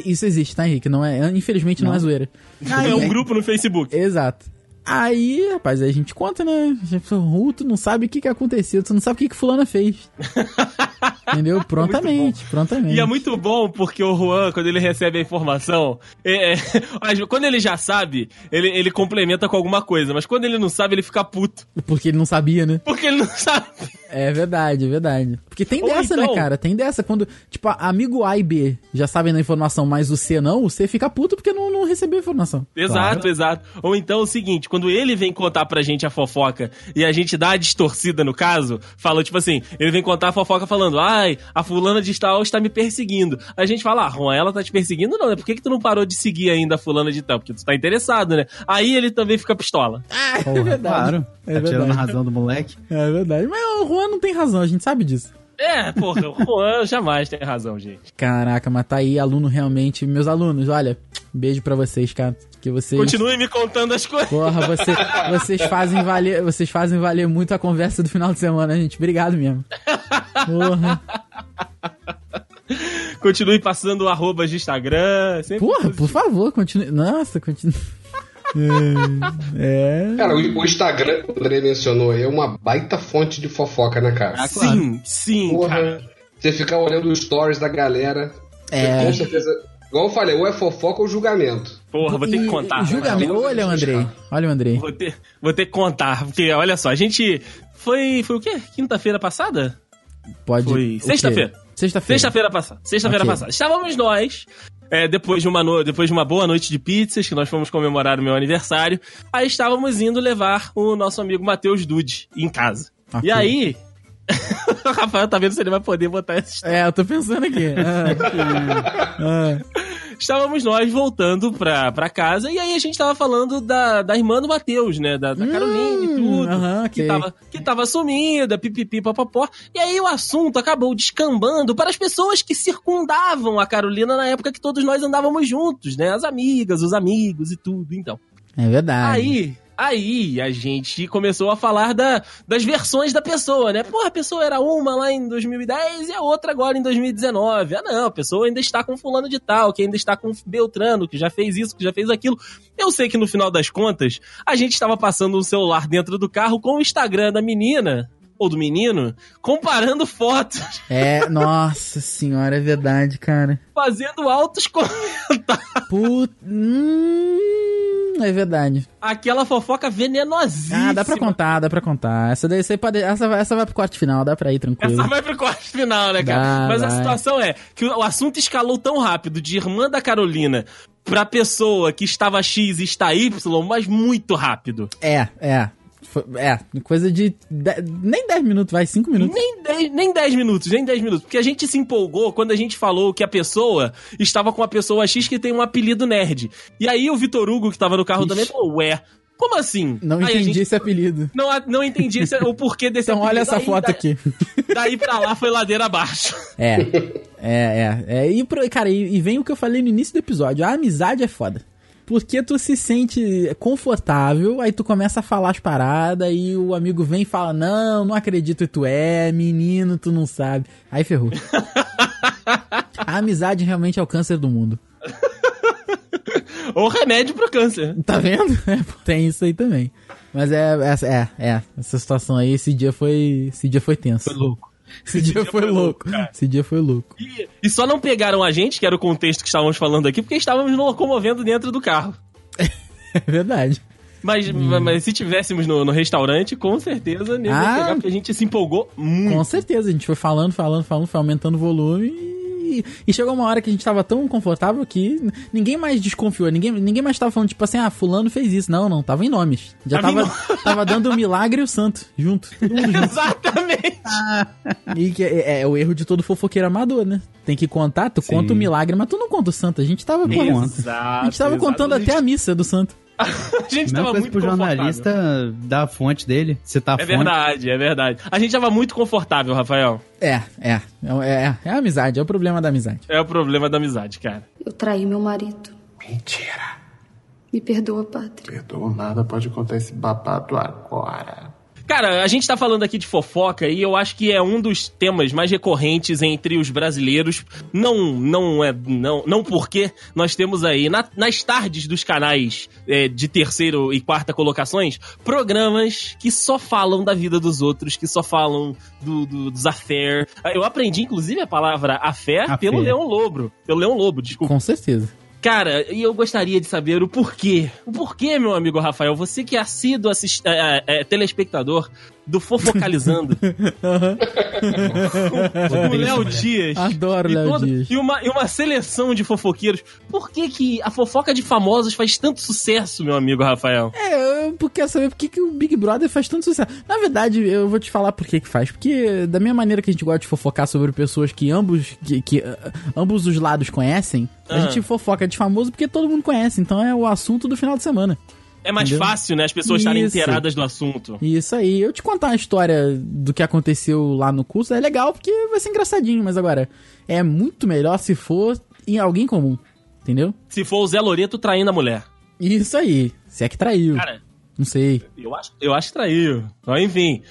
Isso existe, tá, Henrique? Não é, infelizmente não, é zoeira. É um grupo no Facebook. Exato. Aí, rapaz, aí a gente conta, né? A gente fala, "Ru, tu não sabe o que, que aconteceu, tu não sabe o que, que fulana fez. Entendeu? Prontamente, prontamente. E é muito bom porque o Juan, quando ele recebe a informação, é, é, quando ele já sabe, ele, ele complementa com alguma coisa, mas quando ele não sabe, ele fica puto. Porque ele não sabia, né? Porque ele não sabe. É verdade, é verdade. Porque tem Ou dessa, então- né, cara? Tem dessa. Quando, tipo, amigo A e B já sabem da informação, mas o C não, o C fica puto porque não, não recebeu a informação. Exato, exato. Ou então é o seguinte, quando ele vem contar pra gente a fofoca e a gente dá a distorcida no caso, fala tipo assim, ele vem contar a fofoca falando, ai, a fulana de tal está me perseguindo. A gente fala, ah, Juan, ela tá te perseguindo? Não, né? Por que, que tu não parou de seguir ainda a fulana de tal? Porque tu tá interessado, né? Aí ele também fica pistola. Porra, verdade. claro. É tá tirando a razão do moleque. É verdade. Mas o Juan não tem razão, a gente sabe disso. É, porra, o Juan jamais tem razão, gente. Caraca, mas tá aí, aluno realmente. Meus alunos, olha, beijo pra vocês, cara. Que vocês. Continue me contando as coisas. Porra, você, vocês fazem valer, vocês fazem valer muito a conversa do final de semana, gente. Obrigado mesmo. Porra. Continue passando arrobas de Instagram. sempre Porra, por favor, continue. Nossa, continue. É. é. Cara, o, Instagram que o André mencionou aí é uma baita fonte de fofoca, né, cara? Ah, claro. Sim, sim, Porra, cara. você ficar olhando os stories da galera. É. Com certeza. Igual eu falei, ou é fofoca ou julgamento. Porra, vou ter que contar. Mas- Olha o Andrei. Olha o Andrei. Vou ter, vou ter que contar, porque olha só, a gente. Foi, foi o quê? Quinta-feira passada? Pode. Foi sexta-feira. Sexta-feira. Sexta-feira passada. Sexta-feira Ok. passada. Estávamos nós, é, depois, de uma no- depois de uma boa noite de pizzas, que nós fomos comemorar o meu aniversário, aí estávamos indo levar o nosso amigo Matheus Dude em casa. Ok. E aí. o Rafael tá vendo se ele vai poder botar essa história. É, eu tô pensando aqui. Ah. Ah. Estávamos nós voltando pra, pra casa, e aí a gente tava falando da, da irmã do Matheus, né? Da, da Caroline e tudo. Hum, aham, que, tava, que tava sumida, pipipi, papapó. E aí o assunto acabou descambando para as pessoas que circundavam a Carolina na época que todos nós andávamos juntos, né? As amigas, os amigos e tudo, então. É verdade. Aí, aí a gente começou a falar da, das versões da pessoa, né? Porra, a pessoa era uma lá em 2010 e a outra agora em 2019. Ah, não, a pessoa ainda está com fulano de tal, que ainda está com Beltrano, que já fez isso, que já fez aquilo. Eu sei que no final das contas, a gente estava passando um celular dentro do carro com o Instagram da menina. Ou do menino, comparando fotos, É, nossa senhora, é verdade, cara. fazendo altos comentários. Put... Hum, é verdade. Aquela fofoca venenosíssima. Ah, dá pra contar, dá pra contar. Essa daí pode. Essa, vai- essa vai pro corte final, dá pra ir tranquilo. Essa vai pro corte final, né, cara? Dá, Mas a vai. situação é que o assunto escalou tão rápido de irmã da Carolina pra pessoa que estava X e está Y, mas muito rápido. É, é. Foi- É, coisa de. de- nem 10 minutos, vai, 5 minutos. Nem 10, nem 10 minutos, nem 10 minutos. Porque a gente se empolgou quando a gente falou que a pessoa estava com a pessoa X que tem um apelido nerd. E aí o Vitor Hugo, que tava no carro Ixi. também, falou, ué, como assim? Não Aí entendi gente esse apelido. Não, não entendi esse- o porquê desse Então olha apelido. essa Aí, foto da- aqui. Daí pra lá foi ladeira abaixo. É. É, é. é. E, cara, e, e vem o que eu falei no início do episódio. A amizade é foda. Porque tu se sente confortável, aí tu começa a falar as paradas, e o amigo vem e fala: Não, não acredito que tu é, menino, tu não sabe. Aí ferrou. A amizade realmente é o câncer do mundo. Ou remédio pro câncer. Tá vendo? É, tem isso aí também. Mas é, é, é, é, essa situação aí, esse dia foi. Esse dia foi tenso. Foi louco. Esse dia foi louco. Esse dia foi louco. E, e só não pegaram a gente, que era o contexto que estávamos falando aqui, porque estávamos nos locomovendo dentro do carro. É verdade. Mas, mas se tivéssemos no, no restaurante, com certeza Ah. ia pegar, porque a gente se empolgou muito. Com certeza, a gente foi falando, falando, falando, foi aumentando o volume e, e chegou uma hora que a gente tava tão confortável que ninguém mais desconfiou, ninguém, ninguém mais tava falando, tipo assim, ah, fulano fez isso. Não, não, tava em nomes. Já Tava tava, tava dando o milagre e o santo, junto. Junto. Exatamente. E que é, é o erro de todo fofoqueiro amador, né? Tem que contar, tu Sim. conta o milagre, mas tu não conta o santo. A gente tava contando. Exato, A gente tava exato. contando gente- até a missa do santo. A gente Mesma tava coisa muito pro jornalista dar a fonte dele, citar a É fonte. verdade, é verdade. A gente tava muito confortável, Rafael. É, é. É, é, é a amizade, é o problema da amizade. É o problema da amizade, cara. Eu traí meu marido. Mentira. Me perdoa, padre. Perdoa nada, pode contar esse babado agora. Cara, a gente tá falando aqui de fofoca e eu acho que é um dos temas mais recorrentes entre os brasileiros. Não, não é, não, não porque nós temos aí na- nas tardes dos canais é, de terceiro e quarta colocações programas que só falam da vida dos outros, que só falam do, do- dos affair. Eu aprendi inclusive a palavra affair, Affair. pelo Leão Lobo, pelo Leão Lobo, desculpa. Com certeza. Cara, e eu gostaria de saber o porquê. O porquê, meu amigo Rafael, você que é assíduo assist... é, é, é, telespectador do Fofocalizando. o Léo Dias. Adoro Léo Dias. E uma, e uma seleção de fofoqueiros. Por que, que a fofoca de famosos faz tanto sucesso, meu amigo Rafael? É, eu quero saber por que, que o Big Brother faz tanto sucesso. Na verdade, eu vou te falar por que que faz. Porque da mesma maneira que a gente gosta de fofocar sobre pessoas que ambos, que, que, ah, ambos os lados conhecem, a Ah. gente fofoca de famoso porque todo mundo conhece. Então é o assunto do final de semana. É mais Entendeu? fácil, né? As pessoas estarem inteiradas do assunto. Isso aí. Eu te contar uma história do que aconteceu lá no curso é legal porque vai ser engraçadinho, mas agora é muito melhor se for em alguém comum. Entendeu? Se for o Zé Loreto traindo a mulher. Isso aí. Se é que traiu. Cara, Não sei. eu acho, eu acho que traiu. Mas enfim.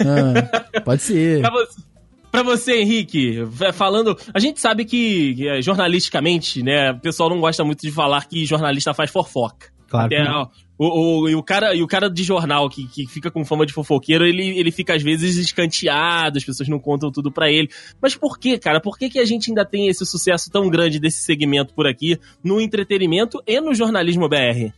Ah, pode ser. Pra você, pra você, Henrique, falando. A gente sabe que, que, eh, jornalisticamente, né, o pessoal não gosta muito de falar que jornalista faz fofoca. Claro Até, ó, o, o, e o, cara, e o cara de jornal que, que fica com fama de fofoqueiro, ele, ele fica às vezes escanteado, as pessoas não contam tudo pra ele. Mas por que, cara? Por que, que a gente ainda tem esse sucesso tão grande desse segmento por aqui, no entretenimento e no jornalismo BR?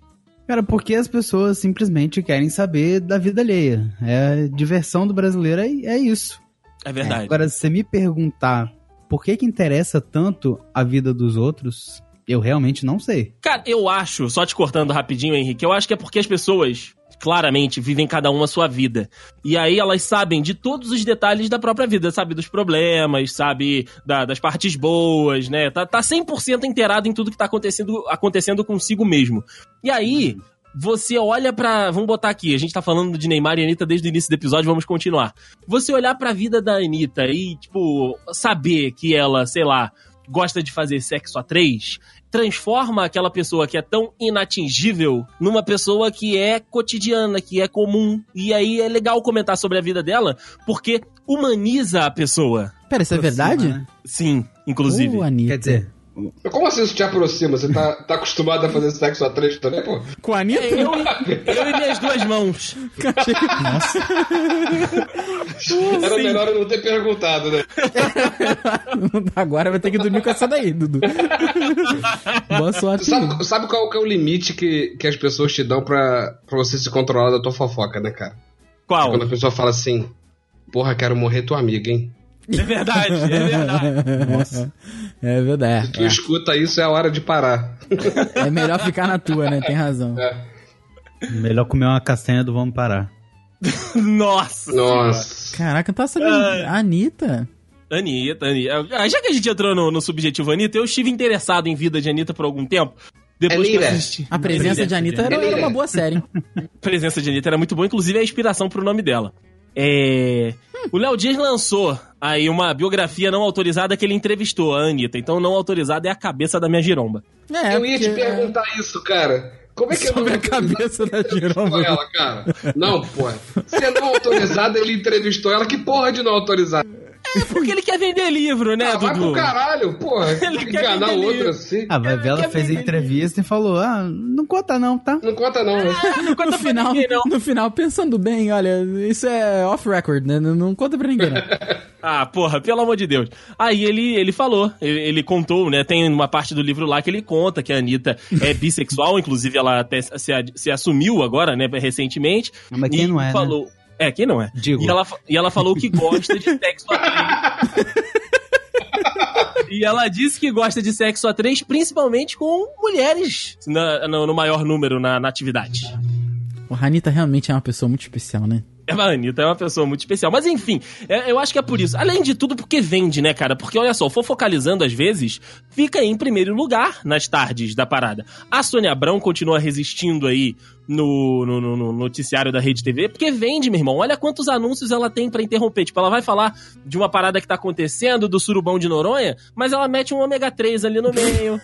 Cara, porque as pessoas simplesmente querem saber da vida alheia. É a diversão do brasileiro é, é isso. É verdade. Agora, se você me perguntar por que que interessa tanto a vida dos outros, eu realmente não sei. Cara, eu acho, só te cortando rapidinho, Henrique, eu acho que é porque as pessoas, claramente, vivem cada uma a sua vida. E aí elas sabem de todos os detalhes da própria vida, sabe? Dos problemas, sabe? Da- das partes boas, né? Tá, tá 100% inteirado em tudo que tá acontecendo, acontecendo consigo mesmo. E aí. Você olha pra. Vamos botar aqui, a gente tá falando de Neymar e Anitta desde o início do episódio, vamos continuar. Você olhar pra vida da Anitta e, tipo, saber que ela, sei lá, gosta de fazer sexo a três, transforma aquela pessoa que é tão inatingível numa pessoa que é cotidiana, que é comum. E aí é legal comentar sobre a vida dela, porque humaniza a pessoa. Pera, isso é verdade? né? Sim, inclusive. Anitta. Quer dizer, Como assim isso te aproxima? Você tá, tá acostumado a fazer sexo a três também, pô? Com a Anitta? eu, eu e minhas duas mãos. Era melhor eu não ter perguntado, né? Agora vai ter que dormir com essa daí, Dudu. Boa sorte. Sabe, sabe qual que é o limite que, que as pessoas te dão pra, pra você se controlar da tua fofoca, né, cara? Qual? Quando a pessoa fala assim, porra, quero morrer tua amiga, hein? É verdade, é verdade. nossa. É verdade. Tu escuta isso, é a hora de parar. É melhor ficar na tua, né? Tem razão. melhor comer uma castanha do vamos parar. Nossa. Nossa. Caraca, eu tava sabendo. A Anitta? Anitta, Anitta. Ah, Já que a gente entrou no, no subjetivo Anitta, eu estive interessado em vida de Anitta por algum tempo. Depois que eu Anita. assisti. A presença de Anitta era, era uma boa série. hein? A presença de Anitta era muito boa, inclusive é a inspiração pro nome dela. É... O Léo Dias lançou aí uma biografia não autorizada que ele entrevistou a Anitta. Então, não autorizada é a cabeça da minha giromba. É, eu ia te porque- perguntar isso, cara. Como é que Sobre eu a cabeça da giromba. ela, cara. Não, pô. Se é não autorizada, ele entrevistou ela. Que porra de não autorizada? É porque ele quer vender livro, né, Ah, vai pro Dudu? caralho, porra. Ele quer Enganar vender o outro livro. assim. A Vela quer fez a entrevista e falou: Ah, não conta não, tá? Não conta, não. né? Não conta No final, ninguém, não. no final, pensando bem, olha, isso é off-record, né? Não, não conta pra ninguém, não. Ah, porra, pelo amor de Deus. Aí ele, ele falou, ele, ele contou, né? Tem uma parte do livro lá que ele conta que a Anitta é bissexual, inclusive ela até se, se assumiu agora, né, recentemente. Mas quem e não é, né? É, quem não é? Digo. E ela, e ela falou que gosta de sexo a três. E ela disse que gosta de sexo a três, principalmente com mulheres na- no, no maior número na, na atividade. O Anitta realmente é uma pessoa muito especial, né? A Anitta é uma pessoa muito especial. Mas enfim, é- eu acho que é por isso. Além de tudo, porque vende, né, cara? Porque olha só, for focalizando às vezes, fica em primeiro lugar nas tardes da parada. A Sônia Abrão continua resistindo aí no, no- no- no noticiário da Rede TV, porque vende, meu irmão. Olha quantos anúncios ela tem pra interromper. Tipo, ela vai falar de uma parada que tá acontecendo, do surubão de Noronha, mas ela mete um ômega 3 ali no meio.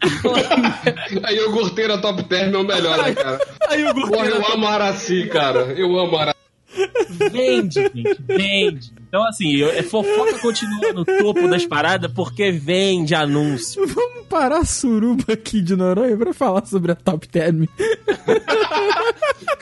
A iogurteira top term é o melhor, né, cara? aí o Porra, eu amo Araci, cara. Eu amo Araci. Vende, gente, vende. Então, assim, eu- é fofoca continua no topo das paradas porque vende anúncio. Vamos parar a suruba aqui de Noronha pra falar sobre a Top Term.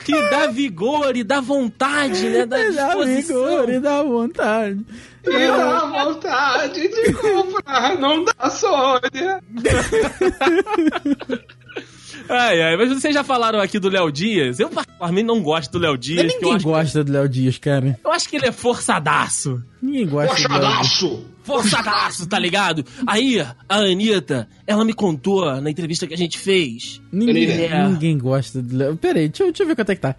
Que dá vigor e dá vontade, né? Dá Dá vigor e dá vontade. E dá vontade de comprar, não dá Sônia. Ai, ai, mas vocês já falaram aqui do Léo Dias. Eu, particularmente, não gosto do Léo Dias. que eu, Ninguém acho, gosta do Léo Dias, cara. eu acho que ele é forçadaço. Ninguém gosta do Léo Dias. Forçadaço, tá ligado? Aí, a Anitta, ela me contou na entrevista que a gente fez. Ninguém, É. ninguém gosta do Léo. Pera aí, deixa, eu- deixa eu ver quanto é que tá.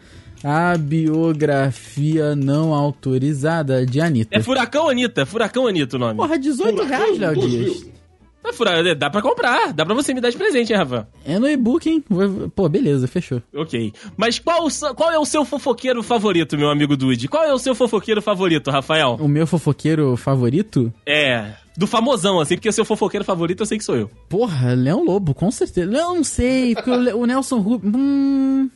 A biografia não autorizada de Anitta. É Furacão Anitta, Furacão Anitta o nome. Porra, 18 reais, Léo Dias. Fura, dá pra comprar, dá pra você me dar de presente, hein, Rafa? É no e-book, hein? Pô, beleza, fechou. Ok. Mas qual, qual é o seu fofoqueiro favorito, meu amigo Dude? Qual é o seu fofoqueiro favorito, Rafael? O meu fofoqueiro favorito? É. Do famosão, assim, porque o seu fofoqueiro favorito eu sei que sou eu. Porra, Leão Lobo, com certeza. Eu não sei, porque o, Le- o Nelson Rubens. Hum,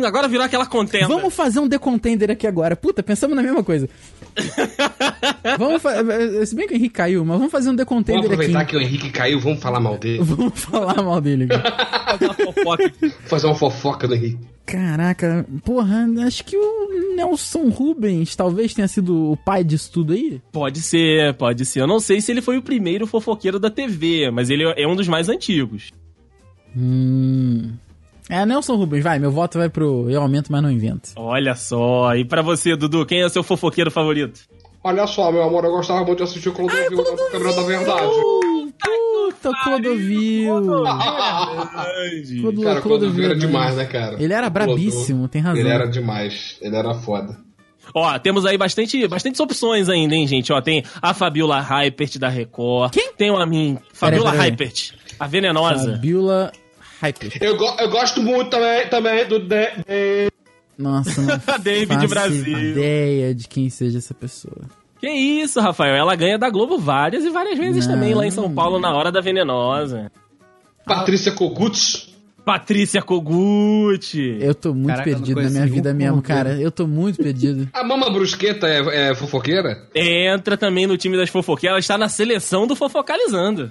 Hum, agora virou aquela contenda. vamos fazer um decontender aqui agora. Puta, pensamos na mesma coisa. vamos fazer. Se bem que o Henrique caiu, mas vamos fazer um Vamos decontender aqui. aproveitar que o Henrique caiu, vamos falar mal dele. Vamos falar mal dele. cara. fazer uma fofoca aqui. Fazer uma fofoca do Henrique. Caraca, porra, acho que o Nelson Rubens talvez tenha sido o pai disso tudo aí. Pode ser, pode ser. Eu não sei se ele foi o primeiro fofoqueiro da TV, mas ele é um dos mais antigos. Hum. É, Nelson Rubens, vai, meu voto vai pro Eu Aumento, mas não invento. Olha só. E pra você, Dudu, quem é o seu fofoqueiro favorito? Olha só, meu amor, eu gostava muito de assistir o Clodovil na Câmara da Verdade. Puta, Clodovil. Clodo- Cara, Clodovil era né? demais, né, cara? Ele era brabíssimo, tem razão. Ele era demais, ele era foda. Ó, temos aí bastante, bastantes opções ainda, hein, gente? Ó, tem a Fabiola Hypert da Record. Quem? Tem a mim, Fabiola. Hypert, a venenosa. Fabiola Eu, go- eu gosto muito também, também do... De, de- Nossa, não David faço Brasil. ideia de quem seja essa pessoa. Que isso, Rafael? Ela ganha da Globo várias e várias vezes Não. também lá em São Paulo na hora da venenosa. Patrícia Kogut. Patrícia Kogut. Eu tô muito Caraca, perdido na minha vida mesmo, cara. Eu tô muito perdido. A Mama Brusqueta é, é fofoqueira? Entra também no time das fofoqueiras, ela está na seleção do Fofocalizando.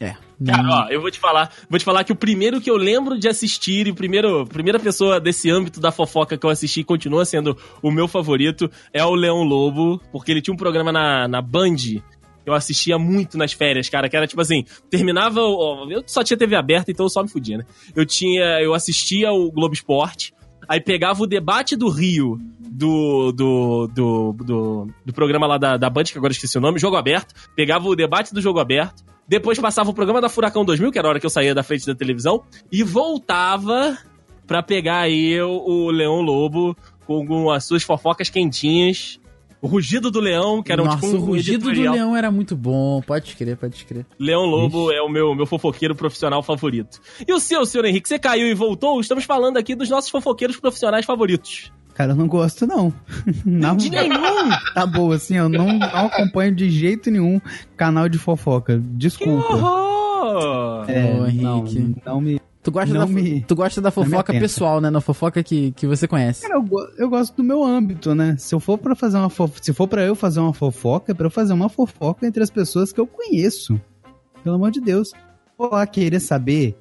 É. Cara, ó, eu vou te falar, vou te falar que o primeiro que eu lembro de assistir e o primeiro, primeira pessoa desse âmbito da fofoca que eu assisti e continua sendo o meu favorito é o Leão Lobo, porque ele tinha um programa na, na Band que eu assistia muito nas férias, cara, que era tipo assim, terminava, o- eu só tinha TV aberta, então eu só me fudia, né? Eu tinha, eu assistia o Globo Esporte, aí pegava o debate do Rio do, do, do, do, do programa lá da, da Band, que agora esqueci o nome, Jogo Aberto, pegava o debate do Jogo Aberto, depois passava o programa da Furacão 2000, que era a hora que eu saía da frente da televisão, e voltava pra pegar aí o Leão Lobo com as suas fofocas quentinhas. O rugido do leão, que era um, Nossa, tipo um o rugido do editorial. leão era muito bom. Pode crer, pode crer. Leão Lobo é o meu, meu fofoqueiro profissional favorito. E o seu, senhor Henrique, você caiu e voltou? Estamos falando aqui dos nossos fofoqueiros profissionais favoritos. Cara, eu não gosto, não. não De nenhum! Tá boa, assim, eu não, não acompanho de jeito nenhum canal de fofoca. Que Desculpa. horror! É, Ô, não, Henrique. não me. Tu gosta, Não da, me- tu gosta da fofoca pessoal, né? Na fofoca que, que você conhece. Cara, eu, eu gosto do meu âmbito, né? Se eu for para fazer uma fo... se for para eu fazer uma fofoca, é pra eu fazer uma fofoca entre as pessoas que eu conheço. Pelo amor de Deus. Vou lá querer saber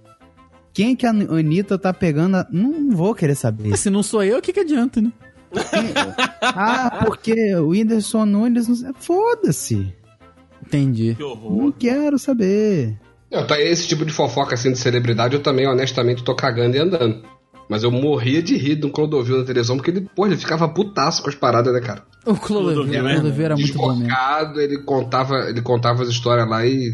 quem que a Anitta tá pegando. a- Não vou querer saber. Se não sou eu, o que, que adianta, né? ah, porque o Whindersson Nunes. não Foda-se. Entendi. Que horror. Não quero saber. Eu, tá, esse tipo de fofoca assim de celebridade eu também, honestamente, tô cagando e andando. Mas eu morria de rir do Clodovil na televisão, porque ele, pô, ele ficava putaço com as paradas, né, cara? O Clodovil, Clodovil, o Clodovil era muito bom mesmo. Ele contava, ele contava as histórias lá e.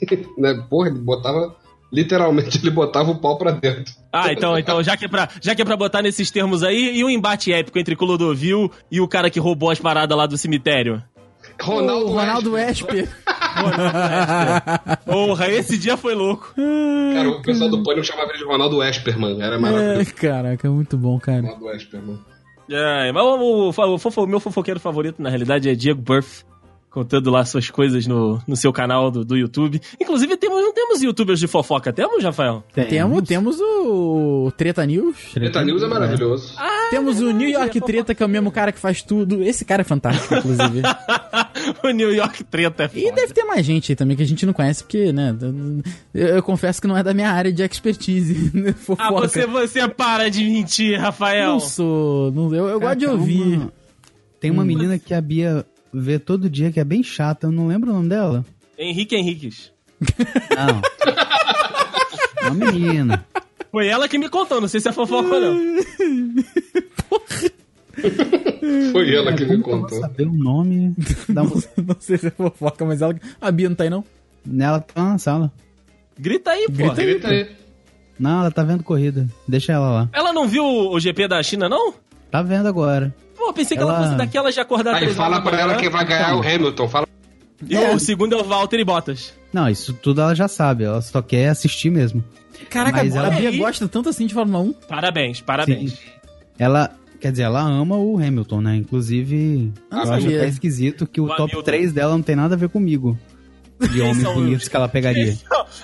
né, porra, ele botava. Literalmente, ele botava o pau pra dentro. Ah, então, então já, que é pra, já que é pra botar nesses termos aí, e o embate épico entre Clodovil e o cara que roubou as paradas lá do cemitério? Ronaldo, o Ronaldo. Esper. Porra, esse dia foi louco. Cara, o pessoal do Pânico chamava ele de Ronaldo Esperman. Era maravilhoso. É, caraca, muito bom, cara. Ronaldo Esperman. É, mas o, o- o fofo- meu fofoqueiro favorito, na realidade, é Diego Burff. Contando lá suas coisas no, no seu canal do, do YouTube. Inclusive, temos, não temos youtubers de fofoca, temos, Rafael? Temos, temos o Treta News. Treta News é maravilhoso. Temos o New York Treta, que é o mesmo cara que faz tudo. Esse cara é fantástico, inclusive. o New York Treta é foda. E deve ter mais gente aí também que a gente não conhece, porque, né? Eu, eu confesso que não é da minha área de expertise. né, Fofoca. Ah, você, você para de mentir, Rafael. Não sou. Não, eu eu Cara, gosto de ouvir. uma- Tem uma menina que a Bia vê todo dia que é bem chata. Eu não lembro o nome dela. Henrique Henriques. Não. É uma menina. Foi ela que me contou, não sei se é fofoca ou não. Foi ela que me que eu contou. saber o nome da? Não sei se é fofoca, mas ela. A Bia não tá aí, não? Ela tá na sala. Grita aí, pô. Grita aí. Grita aí. Não, ela tá vendo corrida. Deixa ela lá. Ela não viu o GP da China, não? Tá vendo agora. Pô, pensei que ela, Ela- fosse daquelas de acordar Aí fala pra ela quem vai ganhar é o Hamilton. Fala E É. o segundo é o Valtteri Bottas. Não, isso tudo ela já sabe, ela só quer assistir mesmo. Caraca, Mas a ela- Bia Aí- gosta tanto assim de Fórmula 1. Parabéns, parabéns. Sim. Ela, quer dizer, ela ama o Hamilton, né? Inclusive, Ah, eu acho até esquisito que o, O top Hamilton. 3 dela não tem nada a ver comigo. De homens bonitos os- que ela pegaria.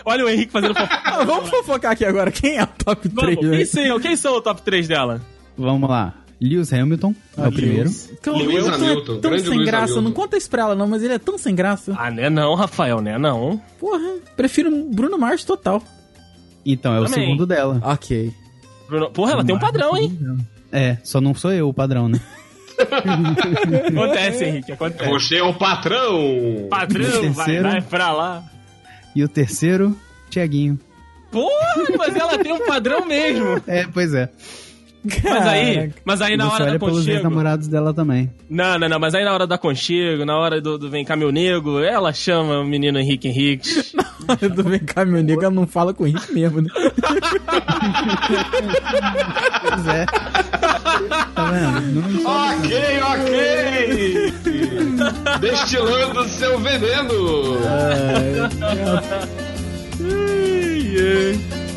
Olha o Henrique fazendo fofoca. Ah, vamos fofocar aqui agora. Quem é o top 3? Vamos, quem, são, quem são o top 3 dela? Vamos lá. Lewis Hamilton é o primeiro. Lewis Hamilton Hamilton, é tão grande sem Lewis graça. Hamilton. Não conta isso pra ela, não, mas ele é tão sem graça. Ah, né não, Rafael, né não. Porra, prefiro Bruno Mars total. Então, é o Também. segundo dela. Ok. Bruno- Porra, ela tem um padrão, hein? É, só não sou eu o padrão, né? Acontece, Henrique, acontece. Você é o patrão! Padrão, vai, Terceiro. vai pra lá. E o terceiro, Tiaguinho. Porra, mas ela tem um padrão mesmo. É, pois é. Mas aí, mas aí na hora olha da pelos conchego... ex-namorados dela também. Não, não, não, mas aí na hora da conchego, na hora do, do Vem cá meu nego, ela chama o menino Henrique Henrique. Do Vem cá, meu nego, ela não fala com o Henrique mesmo, né? Pois é. Tá vendo? Não só Ok, ok! Destilando seu veneno! Ai, ai.